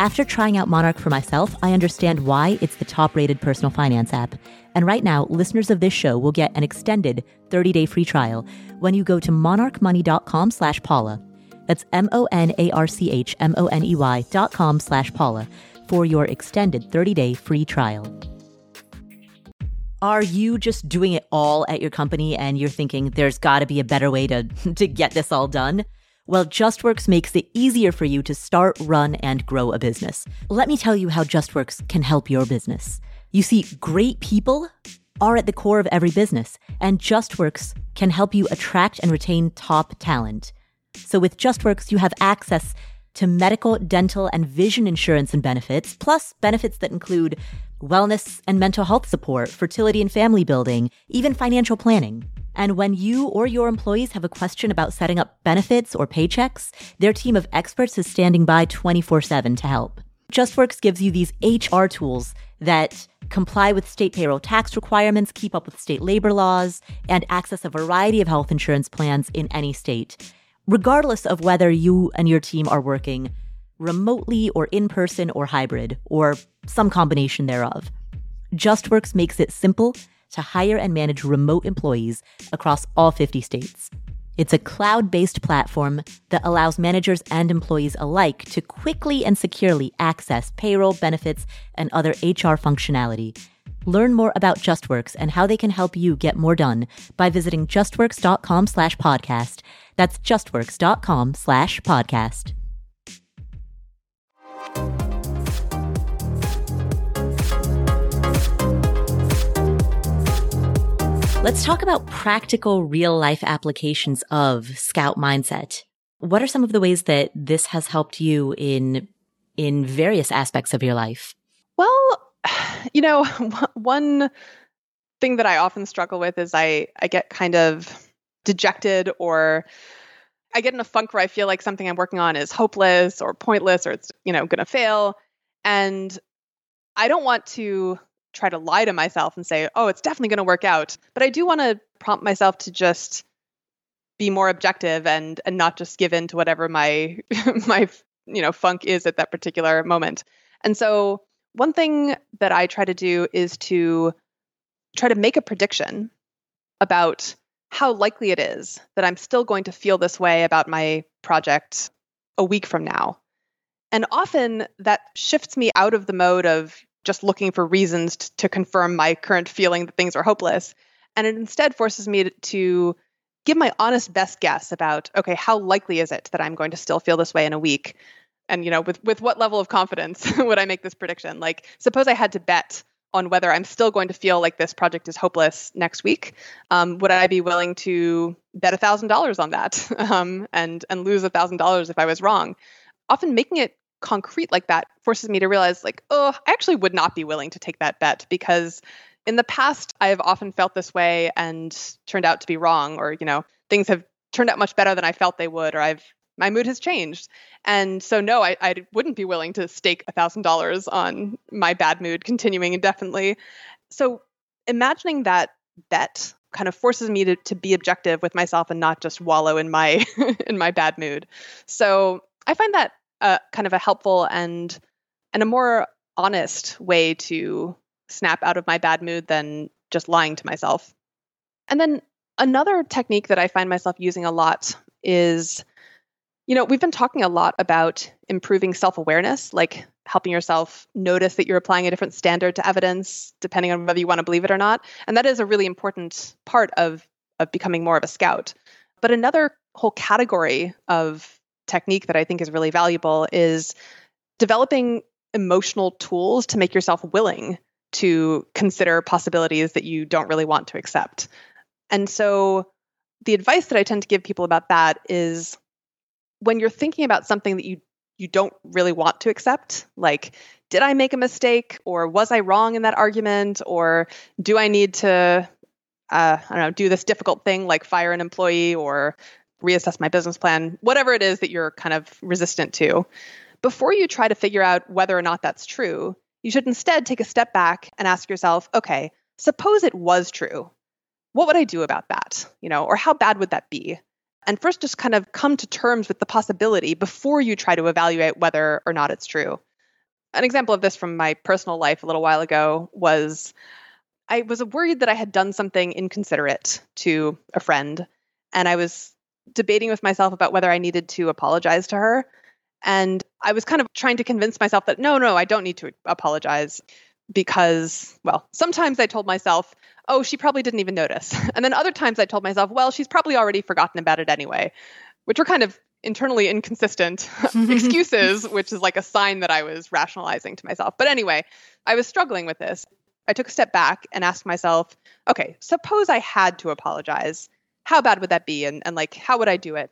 S1: After trying out Monarch for myself, I understand why it's the top rated personal finance app. And right now, listeners of this show will get an extended 30 day free trial when you go to monarchmoney.com slash Paula. That's M O N A R C H M O N E Y dot com slash Paula for your extended 30 day free trial. Are you just doing it all at your company and you're thinking there's got to be a better way to, *laughs* to get this all done? Well, JustWorks makes it easier for you to start, run, and grow a business. Let me tell you how JustWorks can help your business. You see, great people are at the core of every business, and JustWorks can help you attract and retain top talent. So with JustWorks, you have access to medical, dental, and vision insurance and benefits, plus benefits that include wellness and mental health support, fertility and family building, even financial planning. And when you or your employees have a question about setting up benefits or paychecks, their team of experts is standing by 24 7 to help. JustWorks gives you these HR tools that comply with state payroll tax requirements, keep up with state labor laws, and access a variety of health insurance plans in any state, regardless of whether you and your team are working remotely or in person or hybrid, or some combination thereof. JustWorks makes it simple to hire and manage remote employees across all 50 states. It's a cloud based platform that allows managers and employees alike to quickly and securely access payroll, benefits, and other HR functionality. Learn more about JustWorks and how they can help you get more done by visiting justworks.com slash podcast. That's justworks.com slash podcast. Let's talk about practical real life applications of scout mindset. What are some of the ways that this has helped you in in various aspects of your life?
S2: Well, *sighs* you know, *laughs* one thing that I often struggle with is I I get kind of dejected or I get in a funk where I feel like something I'm working on is hopeless or pointless or it's, you know, going to fail. And I don't want to try to lie to myself and say, oh, it's definitely going to work out. But I do want to prompt myself to just be more objective and and not just give in to whatever my *laughs* my you know funk is at that particular moment. And so one thing that I try to do is to try to make a prediction about how likely it is that I'm still going to feel this way about my project a week from now. And often that shifts me out of the mode of just looking for reasons t- to confirm my current feeling that things are hopeless. And it instead forces me to, to give my honest best guess about okay, how likely is it that I'm going to still feel this way in a week? And you know, with with what level of confidence *laughs* would I make this prediction? Like, suppose I had to bet on whether I'm still going to feel like this project is hopeless next week. Um, would I be willing to bet thousand dollars on that *laughs* um, and and lose thousand dollars if I was wrong? Often making it concrete like that forces me to realize like oh i actually would not be willing to take that bet because in the past i have often felt this way and turned out to be wrong or you know things have turned out much better than i felt they would or i've my mood has changed. And so no i, I wouldn't be willing to stake a thousand dollars on my bad mood continuing indefinitely. So imagining that bet kind of forces me to, to be objective with myself and not just wallow in my *laughs* in my bad mood. So i find that a kind of a helpful and and a more honest way to snap out of my bad mood than just lying to myself. And then another technique that I find myself using a lot is you know, we've been talking a lot about improving self awareness, like helping yourself notice that you're applying a different standard to evidence, depending on whether you want to believe it or not. And that is a really important part of, of becoming more of a scout. But another whole category of technique that I think is really valuable is developing emotional tools to make yourself willing to consider possibilities that you don't really want to accept. And so the advice that I tend to give people about that is when you're thinking about something that you you don't really want to accept, like did I make a mistake or was I wrong in that argument or do I need to uh, I don't know do this difficult thing like fire an employee or reassess my business plan, whatever it is that you're kind of resistant to. Before you try to figure out whether or not that's true, you should instead take a step back and ask yourself, okay, suppose it was true. What would I do about that? You know, or how bad would that be? And first just kind of come to terms with the possibility before you try to evaluate whether or not it's true. An example of this from my personal life a little while ago was I was worried that I had done something inconsiderate to a friend, and I was debating with myself about whether I needed to apologize to her. And I was kind of trying to convince myself that no, no, I don't need to apologize because, well, sometimes I told myself, oh, she probably didn't even notice. *laughs* And then other times I told myself, well, she's probably already forgotten about it anyway, which were kind of internally inconsistent *laughs* excuses, which is like a sign that I was rationalizing to myself. But anyway, I was struggling with this. I took a step back and asked myself, okay, suppose I had to apologize. How bad would that be? And, and like, how would I do it?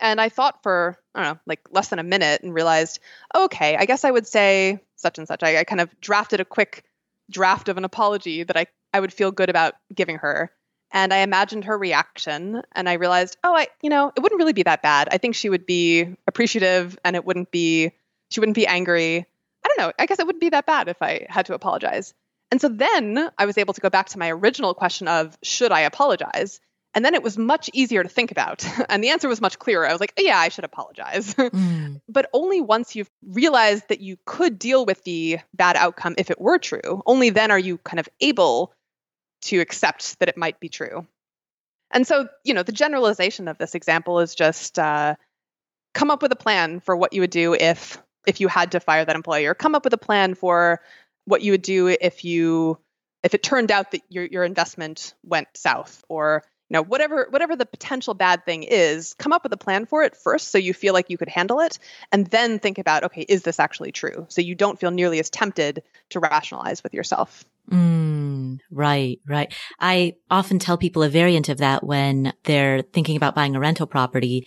S2: And I thought for, I don't know, like less than a minute and realized, oh, okay, I guess I would say such and such. I, I kind of drafted a quick draft of an apology that I, I would feel good about giving her. And I imagined her reaction and I realized, oh, I, you know, it wouldn't really be that bad. I think she would be appreciative and it wouldn't be, she wouldn't be angry. I don't know. I guess it wouldn't be that bad if I had to apologize. And so then I was able to go back to my original question of should I apologize? And then it was much easier to think about. *laughs* And the answer was much clearer. I was like, oh, yeah, I should apologize. *laughs* Mm. but only once you've realized that you could deal with the bad outcome if it were true, only then are you kind of able to accept that it might be true. And so, you know, the generalization of this example is just uh, come up with a plan for what you would do if if you had to fire that employee, or come up with a plan for what you would do if you if it turned out that your your investment went south, or know whatever whatever the potential bad thing is come up with a plan for it first so you feel like you could handle it and then think about okay is this actually true? So you don't feel nearly as tempted to rationalize with yourself.
S1: Mm, right right. I often tell people a variant of that when they're thinking about buying a rental property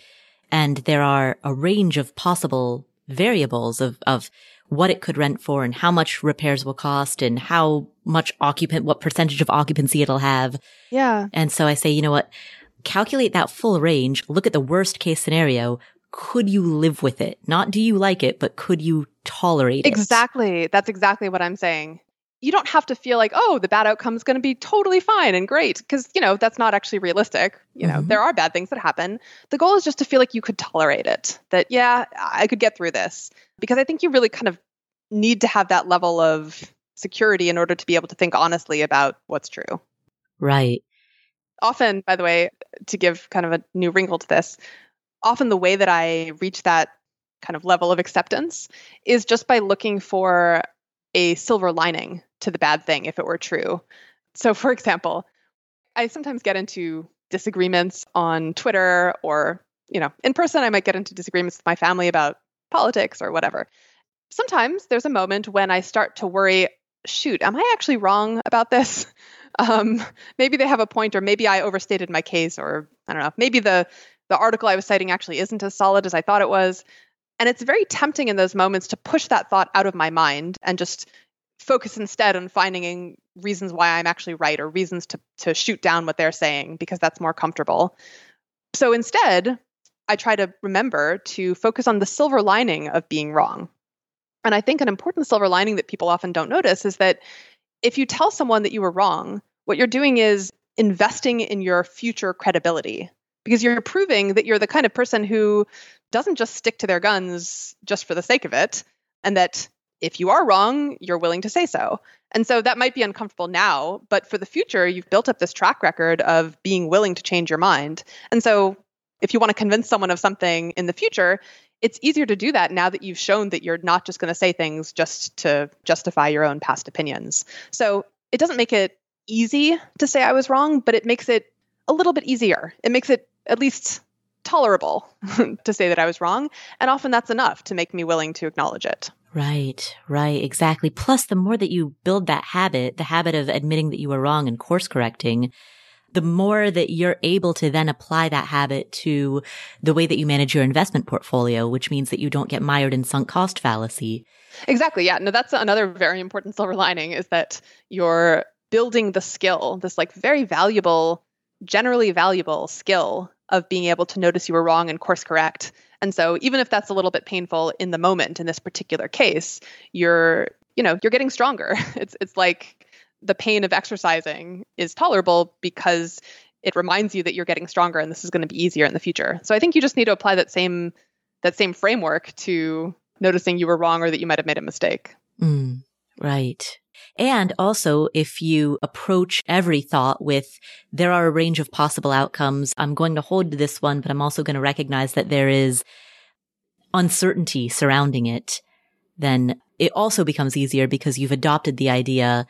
S1: and there are a range of possible variables of of what it could rent for and how much repairs will cost and how much occupant, what percentage of occupancy it'll have.
S2: Yeah.
S1: And so I say, you know what? Calculate that full range. Look at the worst case scenario. Could you live with it? Not do you like it, but could you tolerate
S2: it? Exactly. That's exactly what I'm saying. You don't have to feel like, oh, the bad outcome is going to be totally fine and great because, you know, that's not actually realistic. You know, mm-hmm. there are bad things that happen. The goal is just to feel like you could tolerate it, that, yeah, I could get through this because I think you really kind of need to have that level of security in order to be able to think honestly about what's true.
S1: Right.
S2: Often, by the way, to give kind of a new wrinkle to this, often the way that I reach that kind of level of acceptance is just by looking for a silver lining to the bad thing if it were true. So, for example, I sometimes get into disagreements on Twitter or, you know, in person, I might get into disagreements with my family about politics or whatever sometimes there's a moment when I start to worry shoot, am I actually wrong about this? *laughs* Um, maybe they have a point, or maybe I overstated my case, or I don't know, maybe the, the article I was citing actually isn't as solid as I thought it was. And it's very tempting in those moments to push that thought out of my mind and just focus instead on finding reasons why I'm actually right or reasons to, to shoot down what they're saying because that's more comfortable. So instead, I try to remember to focus on the silver lining of being wrong. And I think an important silver lining that people often don't notice is that if you tell someone that you were wrong, what you're doing is investing in your future credibility because you're proving that you're the kind of person who doesn't just stick to their guns just for the sake of it and that if you are wrong, you're willing to say so. And so that might be uncomfortable now, but for the future, you've built up this track record of being willing to change your mind. And so if you want to convince someone of something in the future, it's easier to do that now that you've shown that you're not just going to say things just to justify your own past opinions. So it doesn't make it easy to say I was wrong, but it makes it a little bit easier. It makes it at least tolerable *laughs* to say that I was wrong. And often that's enough to make me willing to acknowledge it.
S1: Right, right, exactly. Plus, the more that you build that habit, the habit of admitting that you were wrong and course correcting, the more that you're able to then apply that habit to the way that you manage your investment portfolio, which means that you don't get mired in sunk cost fallacy.
S2: Exactly. Yeah. No, that's another very important silver lining is that you're building the skill, this like very valuable, generally valuable skill of being able to notice you were wrong and course correct. And so even if that's a little bit painful in the moment in this particular case, you're, you know, you're getting stronger. *laughs* It's it's like the pain of exercising is tolerable because it reminds you that you're getting stronger and this is going to be easier in the future. So I think you just need to apply that same that same framework to noticing you were wrong or that you might have made a mistake.
S1: Mm, right. And also, if you approach every thought with, there are a range of possible outcomes. I'm going to hold this one, but I'm also going to recognize that there is uncertainty surrounding it. Then it also becomes easier because you've adopted the idea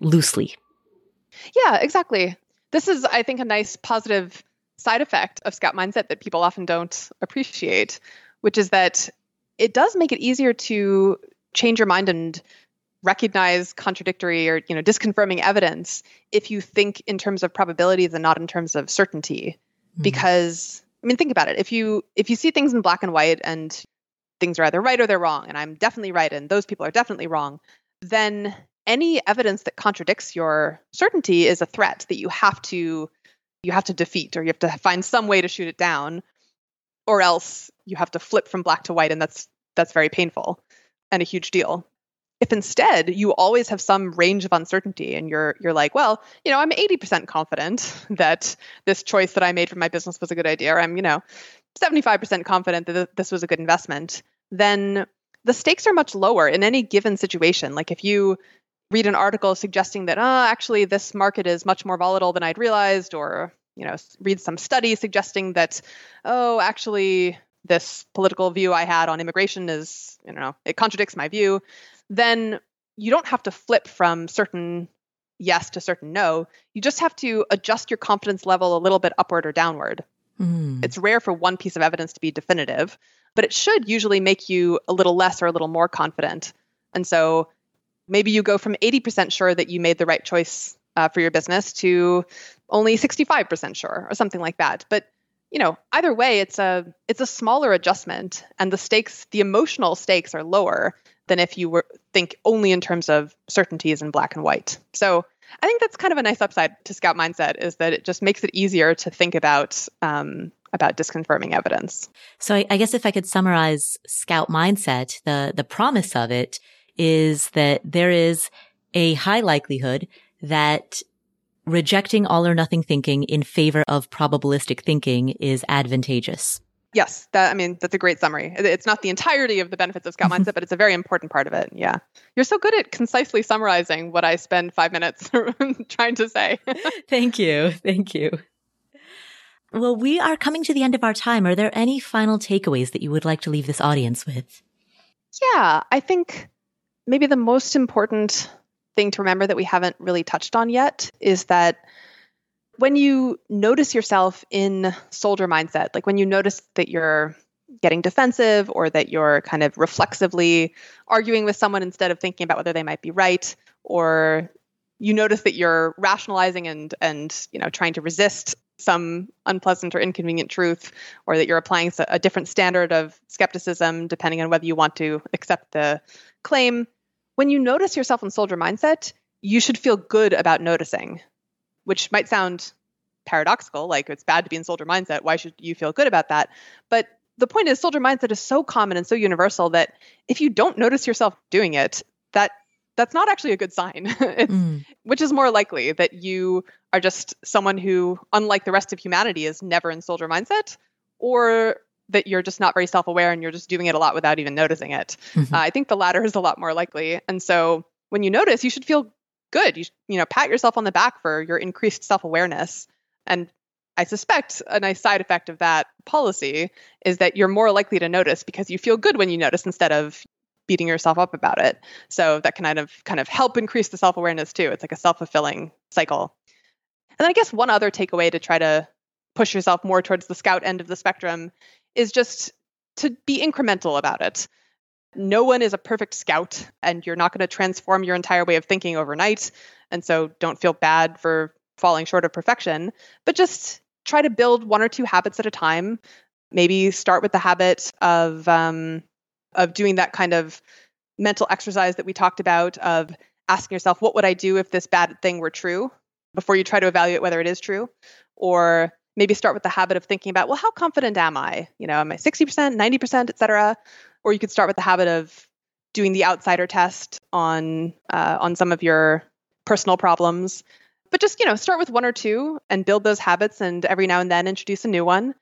S1: loosely.
S2: Yeah, exactly. This is, I think, a nice positive side effect of scout mindset that people often don't appreciate, which is that it does make it easier to change your mind and recognize contradictory or you know disconfirming evidence if you think in terms of probabilities and not in terms of certainty. Mm-hmm. because i mean think about it. If you if you see things in black and white and things are either right or they're wrong and i'm definitely right and those people are definitely wrong then any evidence that contradicts your certainty is a threat that you have to you have to defeat or you have to find some way to shoot it down or else you have to flip from black to white and that's that's very painful and a huge deal if instead you always have some range of uncertainty and you're you're like well you know i'm 80% confident *laughs* that this choice that i made for my business was a good idea or i'm you know 75% confident that this was a good investment then the stakes are much lower in any given situation. Like if you read an article suggesting that oh actually this market is much more volatile than i'd realized or you know read some study suggesting that oh actually this political view i had on immigration is you know it contradicts my view then you don't have to flip from certain yes to certain no. You just have to adjust your confidence level a little bit upward or downward. Mm. It's rare for one piece of evidence to be definitive, but it should usually make you a little less or a little more confident. And so maybe you go from 80% sure that you made the right choice uh, for your business to only 65% sure or something like that. But you know, either way, it's a it's a smaller adjustment, and the stakes, the emotional stakes, are lower than if you were think only in terms of certainties in black and white. So I think that's kind of a nice upside to Scout Mindset is that it just makes it easier to think about um, about disconfirming evidence.
S1: So I, I guess if I could summarize Scout Mindset, the the promise of it is that there is a high likelihood that rejecting all or nothing thinking in favor of probabilistic thinking is advantageous.
S2: Yes, that I mean that's a great summary. It's not the entirety of the benefits of Scout *laughs* Mindset, but it's a very important part of it. Yeah, you're so good at concisely summarizing what I spend five minutes *laughs* trying to say. *laughs*
S1: Thank you, thank you. Well, we are coming to the end of our time. Are there any final takeaways that you would like to leave this audience with?
S2: Yeah, I think maybe the most important thing to remember that we haven't really touched on yet is that when you notice yourself in soldier mindset, like when you notice that you're getting defensive or that you're kind of reflexively arguing with someone instead of thinking about whether they might be right or you notice that you're rationalizing and and you know trying to resist some unpleasant or inconvenient truth or that you're applying a different standard of skepticism depending on whether you want to accept the claim when you notice yourself in soldier mindset you should feel good about noticing which might sound paradoxical, like it's bad to be in soldier mindset. Why should you feel good about that? But the point is, soldier mindset is so common and so universal that if you don't notice yourself doing it, that that's not actually a good sign. *laughs* mm. Which is more likely that you are just someone who, unlike the rest of humanity, is never in soldier mindset, or that you're just not very self aware and you're just doing it a lot without even noticing it. Mm-hmm. Uh, I think the latter is a lot more likely. And so when you notice, you should feel good. You, you know, pat yourself on the back for your increased self awareness. And I suspect a nice side effect of that policy is that you're more likely to notice because you feel good when you notice instead of beating yourself up about it. So that can kind of kind of help increase the self-awareness too. It's like a self-fulfilling cycle. And then I guess one other takeaway to try to push yourself more towards the scout end of the spectrum is just to be incremental about it. No one is a perfect scout, and you're not going to transform your entire way of thinking overnight. And so don't feel bad for falling short of perfection, but just try to build one or two habits at a time. Maybe start with the habit of um, of doing that kind of mental exercise that we talked about of asking yourself, what would I do if this bad thing were true? Before you try to evaluate whether it is true, or maybe start with the habit of thinking about, well, how confident am I? You know, am I 60%, 90%, et cetera? Or you could start with the habit of doing the outsider test on uh, on some of your personal problems but just, you know, start with one or two and build those habits and every now and then introduce a new one.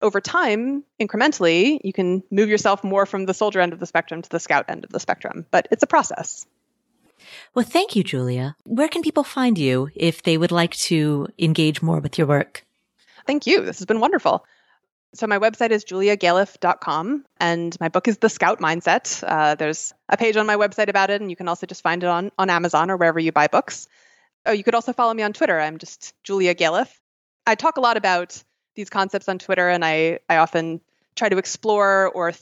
S2: Over time, incrementally, you can move yourself more from the soldier end of the spectrum to the scout end of the spectrum, but it's a process.
S1: Well, thank you, Julia. Where can people find you if they would like to engage more with your work?
S2: Thank you. This has been wonderful. So my website is juliagalef.com and my book is The Scout Mindset. Uh, there's a page on my website about it, and you can also just find it on, on Amazon or wherever you buy books. Oh, you could also follow me on Twitter. I'm just Julia Galef. I talk a lot about these concepts on Twitter, and I, I often try to explore or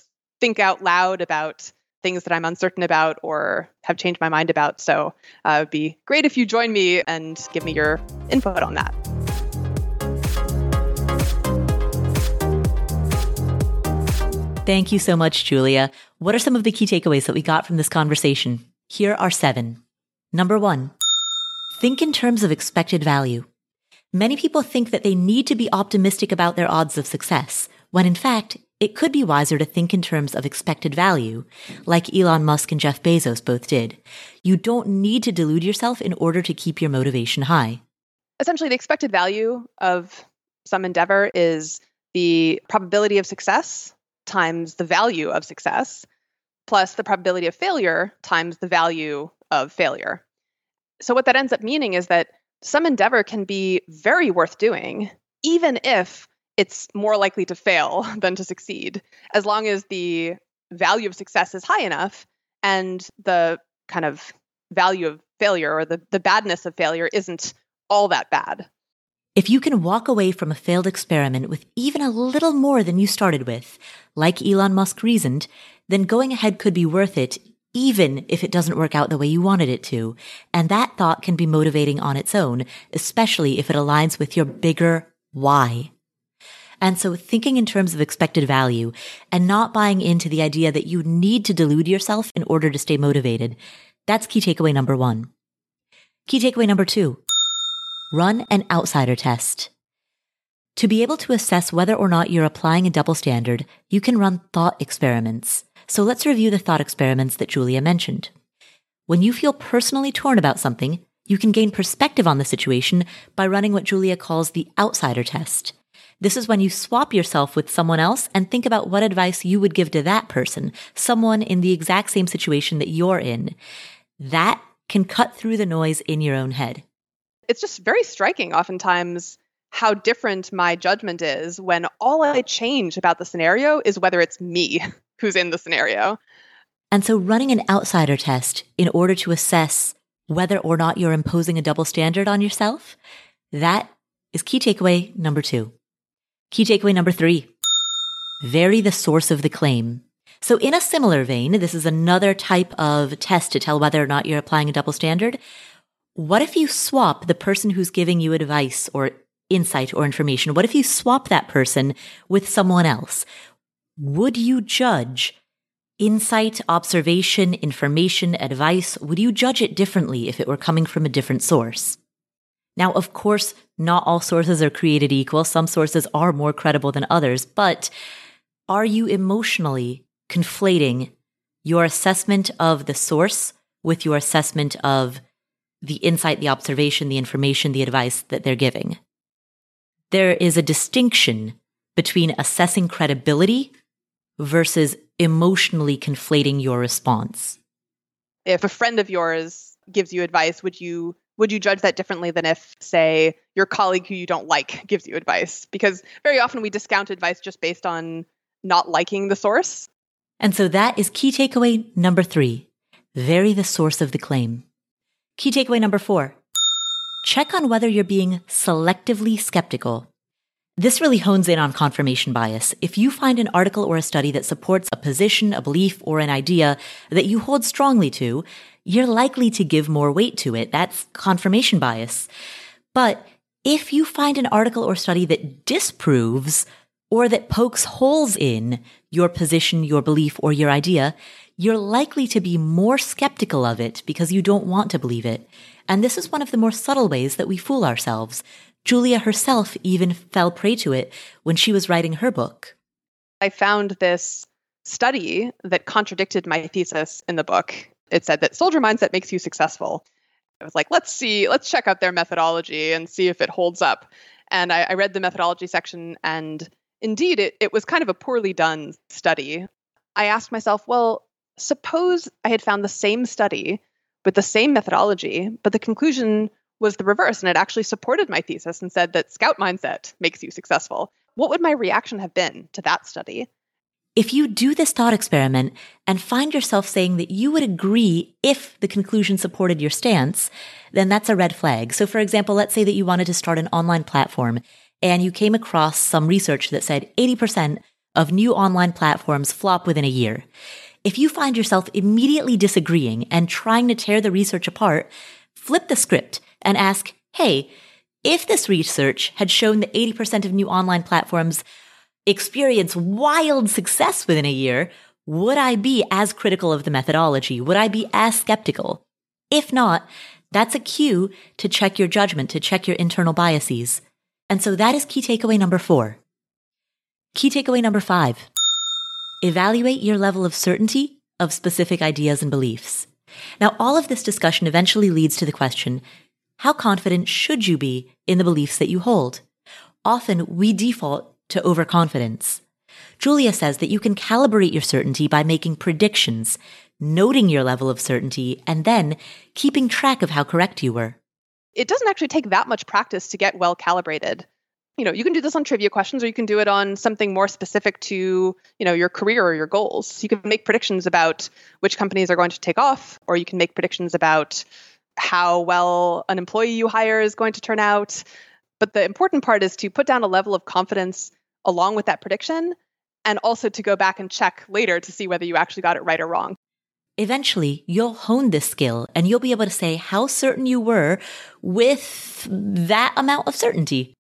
S2: think out loud about things that I'm uncertain about or have changed my mind about. So uh, it would be great if you join me and give me your input on that.
S1: Thank you so much, Julia. What are some of the key takeaways that we got from this conversation? Here are seven. Number one, Think in terms of expected value. Many people think that they need to be optimistic about their odds of success, when in fact, it could be wiser to think in terms of expected value, like Elon Musk and Jeff Bezos both did. You don't need to delude yourself in order to keep your motivation high.
S2: Essentially, the expected value of some endeavor is the probability of success times the value of success, plus the probability of failure times the value of failure so what that ends up meaning is that some endeavor can be very worth doing, even if it's more likely to fail *laughs* than to succeed, as long as the value of success is high enough and the kind of value of failure or the, the badness of failure isn't all that bad.
S1: If you can walk away from a failed experiment with even a little more than you started with, like Elon Musk reasoned, then going ahead could be worth it even if it doesn't work out the way you wanted it to. And that thought can be motivating on its own, especially if it aligns with your bigger why. And so thinking in terms of expected value and not buying into the idea that you need to delude yourself in order to stay motivated. That's key takeaway number one. Key takeaway number two. Run an outsider test. To be able to assess whether or not you're applying a double standard, you can run thought experiments. So let's review the thought experiments that Julia mentioned. When you feel personally torn about something, you can gain perspective on the situation by running what Julia calls the outsider test. This is when you swap yourself with someone else and think about what advice you would give to that person, someone in the exact same situation that you're in. That can cut through the noise in your own head.
S2: It's just very striking, oftentimes, how different my judgment is when all I change about the scenario is whether it's me *laughs* who's in the scenario.
S1: And so running an outsider test in order to assess whether or not you're imposing a double standard on yourself, that is key takeaway number two. Key takeaway number three, vary the source of the claim. So in a similar vein, this is another type of test to tell whether or not you're applying a double standard. What if you swap the person who's giving you advice or insight or information? What if you swap that person with someone else? Would you judge insight, observation, information, advice? Would you judge it differently if it were coming from a different source? Now, of course, not all sources are created equal. Some sources are more credible than others, but are you emotionally conflating your assessment of the source with your assessment of the insight, the observation, the information, the advice that they're giving? There is a distinction between assessing credibility versus emotionally conflating your response.
S2: If a friend of yours gives you advice, would you would you judge that differently than if say your colleague who you don't like gives you advice? Because very often we discount advice just based on not liking the source.
S1: And so that is key takeaway number 3. Vary the source of the claim. Key takeaway number 4. Check on whether you're being selectively skeptical. This really hones in on confirmation bias. If you find an article or a study that supports a position, a belief, or an idea that you hold strongly to, you're likely to give more weight to it. That's confirmation bias. But if you find an article or study that disproves or that pokes holes in your position, your belief, or your idea, you're likely to be more skeptical of it because you don't want to believe it. And this is one of the more subtle ways that we fool ourselves. Julia herself even fell prey to it when she was writing her book.
S2: I found this study that contradicted my thesis in the book. It said that soldier mindset makes you successful. I was like, let's see, let's check out their methodology and see if it holds up. And I, I read the methodology section, and indeed, it, it was kind of a poorly done study. I asked myself, well, suppose I had found the same study with the same methodology, but the conclusion was the reverse and it actually supported my thesis and said that scout mindset makes you successful. What would my reaction have been to that study?
S1: If you do this thought experiment and find yourself saying that you would agree if the conclusion supported your stance, then that's a red flag. So for example, let's say that you wanted to start an online platform and you came across some research that said 80% of new online platforms flop within a year. If you find yourself immediately disagreeing and trying to tear the research apart, flip the script and ask, hey, if this research had shown that 80% of new online platforms experience wild success within a year, would I be as critical of the methodology? Would I be as skeptical? If not, that's a cue to check your judgment, to check your internal biases. And so that is key takeaway number four. Key takeaway number five. Evaluate your level of certainty of specific ideas and beliefs. Now, all of this discussion eventually leads to the question, how confident should you be in the beliefs that you hold? Often we default to overconfidence. Julia says that you can calibrate your certainty by making predictions, noting your level of certainty, and then keeping track of how correct you were.
S2: It doesn't actually take that much practice to get well calibrated. You know you can do this on trivia questions or you can do it on something more specific to you know your career or your goals. You can make predictions about which companies are going to take off or you can make predictions about how well an employee you hire is going to turn out. But the important part is to put down a level of confidence along with that prediction and also to go back and check later to see whether you actually got it right or wrong
S1: Eventually, you'll hone this skill and you'll be able to say how certain you were with that amount of certainty.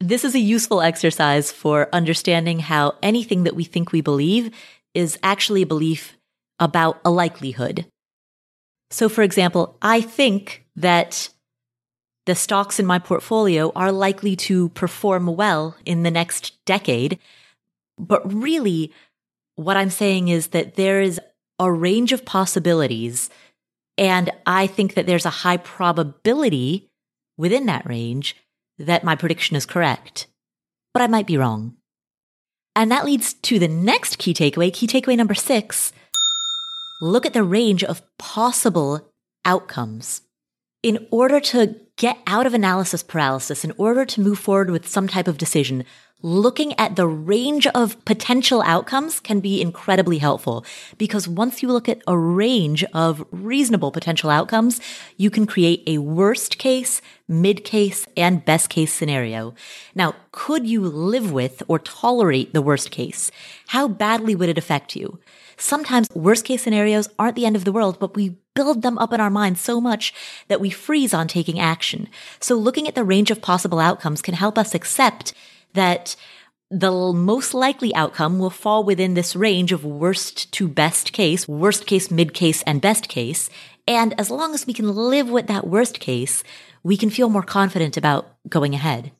S1: This is a useful exercise for understanding how anything that we think we believe is actually a belief about a likelihood. So, for example, I think that the stocks in my portfolio are likely to perform well in the next decade. But really, what I'm saying is that there is a range of possibilities. And I think that there's a high probability within that range that my prediction is correct, but I might be wrong. And that leads to the next key takeaway, key takeaway number six. Look at the range of possible outcomes. In order to get out of analysis paralysis, in order to move forward with some type of decision, looking at the range of potential outcomes can be incredibly helpful because once you look at a range of reasonable potential outcomes, you can create a worst case, mid case, and best case scenario. Now, could you live with or tolerate the worst case? How badly would it affect you? Sometimes worst case scenarios aren't the end of the world, but we build them up in our minds so much that we freeze on taking action. So looking at the range of possible outcomes can help us accept that the most likely outcome will fall within this range of worst to best case, worst case, mid case, and best case. And as long as we can live with that worst case, we can feel more confident about going ahead.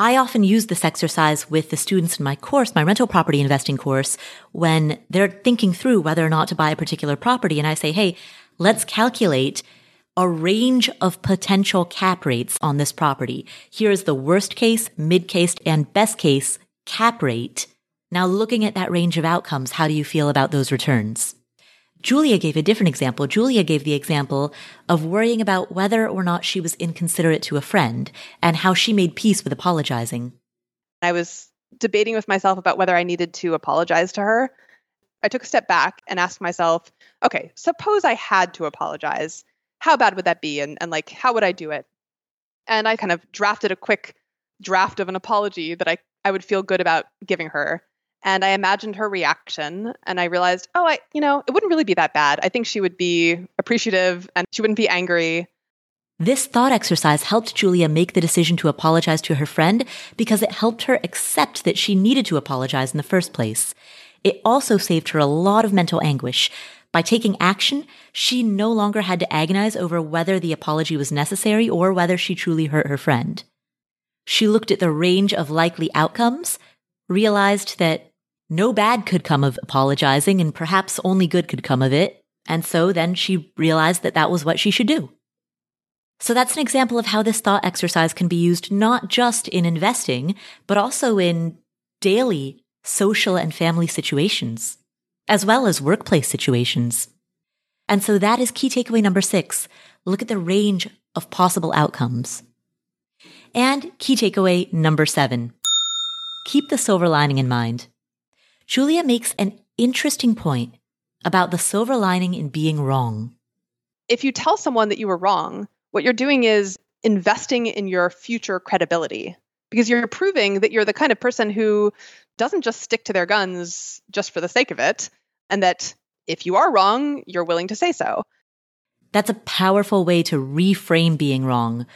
S1: I often use this exercise with the students in my course, my rental property investing course, when they're thinking through whether or not to buy a particular property. And I say, Hey, let's calculate a range of potential cap rates on this property. Here is the worst case, mid case, and best case cap rate. Now looking at that range of outcomes, how do you feel about those returns? Julia gave a different example. Julia gave the example of worrying about whether or not she was inconsiderate to a friend and how she made peace with apologizing.
S2: I was debating with myself about whether I needed to apologize to her. I took a step back and asked myself, okay, suppose I had to apologize. How bad would that be? And, and like, how would I do it? And I kind of drafted a quick draft of an apology that I, I would feel good about giving her. And I imagined her reaction and I realized, oh, I, you know, it wouldn't really be that bad. I think she would be appreciative and she wouldn't be angry.
S1: This thought exercise helped Julia make the decision to apologize to her friend because it helped her accept that she needed to apologize in the first place. It also saved her a lot of mental anguish. By taking action, she no longer had to agonize over whether the apology was necessary or whether she truly hurt her friend. She looked at the range of likely outcomes, realized that no bad could come of apologizing and perhaps only good could come of it. And so then she realized that that was what she should do. So that's an example of how this thought exercise can be used not just in investing, but also in daily social and family situations, as well as workplace situations. And so that is key takeaway number six. Look at the range of possible outcomes. And key takeaway number seven. Keep the silver lining in mind. Julia makes an interesting point about the silver lining in being wrong.
S2: If you tell someone that you were wrong, what you're doing is investing in your future credibility because you're proving that you're the kind of person who doesn't just stick to their guns just for the sake of it, and that if you are wrong, you're willing to say so.
S1: That's a powerful way to reframe being wrong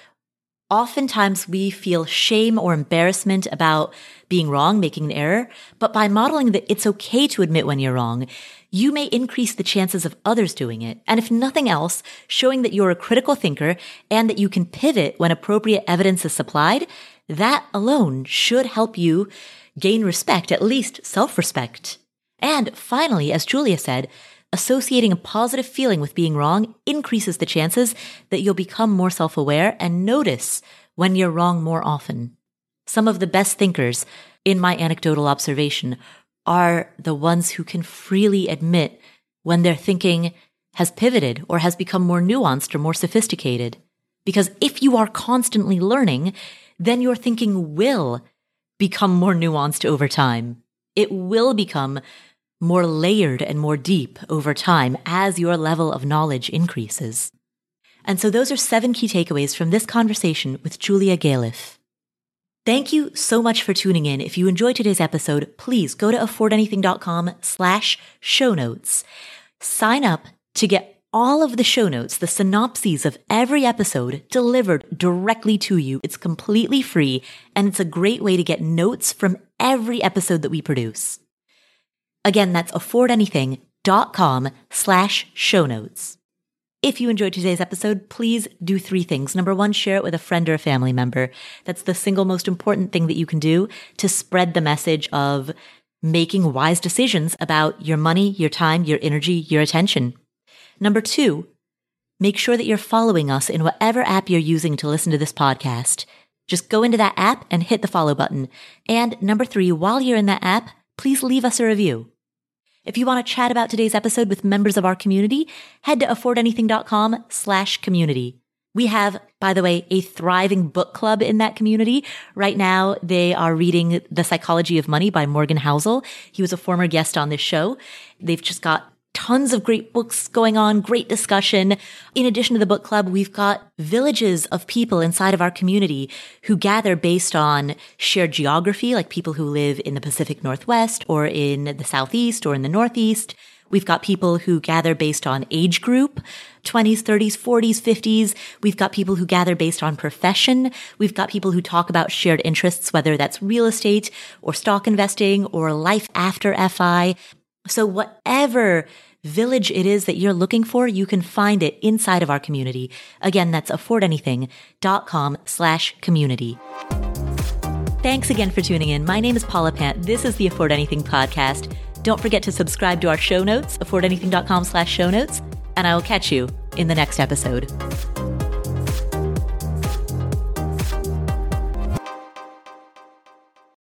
S1: Oftentimes we feel shame or embarrassment about being wrong, making an error, but by modeling that it's okay to admit when you're wrong, you may increase the chances of others doing it. And if nothing else, showing that you're a critical thinker and that you can pivot when appropriate evidence is supplied, that alone should help you gain respect, at least self-respect. And finally, as Julia said, associating a positive feeling with being wrong increases the chances that you'll become more self aware and notice when you're wrong more often. Some of the best thinkers, in my anecdotal observation, are the ones who can freely admit when their thinking has pivoted or has become more nuanced or more sophisticated. Because if you are constantly learning, then your thinking will become more nuanced over time. It will become more layered and more deep over time as your level of knowledge increases. And so those are seven key takeaways from this conversation with Julia Galef. Thank you so much for tuning in. If you enjoyed today's episode, please go to affordanything.com slash show notes. Sign up to get all of the show notes, the synopses of every episode delivered directly to you. It's completely free and it's a great way to get notes from every episode that we produce. Again, that's affordanything.com slash show notes. If you enjoyed today's episode, please do three things. Number one, share it with a friend or a family member. That's the single most important thing that you can do to spread the message of making wise decisions about your money, your time, your energy, your attention. Number two, make sure that you're following us in whatever app you're using to listen to this podcast. Just go into that app and hit the follow button. And number three, while you're in that app, please leave us a review. If you want to chat about today's episode with members of our community, head to affordanything.com slash community. We have, by the way, a thriving book club in that community. Right now, they are reading The Psychology of Money by Morgan Housel. He was a former guest on this show. They've just got tons of great books going on, great discussion. In addition to the book club, we've got villages of people inside of our community who gather based on shared geography, like people who live in the Pacific Northwest or in the Southeast or in the Northeast. We've got people who gather based on age group, 20s, 30s, 40s, 50s. We've got people who gather based on profession. We've got people who talk about shared interests, whether that's real estate or stock investing or life after FI. So whatever village it is that you're looking for, you can find it inside of our community. Again, that's affordanything.com slash community. Thanks again for tuning in. My name is Paula Pant. This is the Afford Anything podcast. Don't forget to subscribe to our show notes, affordanything.com slash show notes, and I will catch you in the next episode.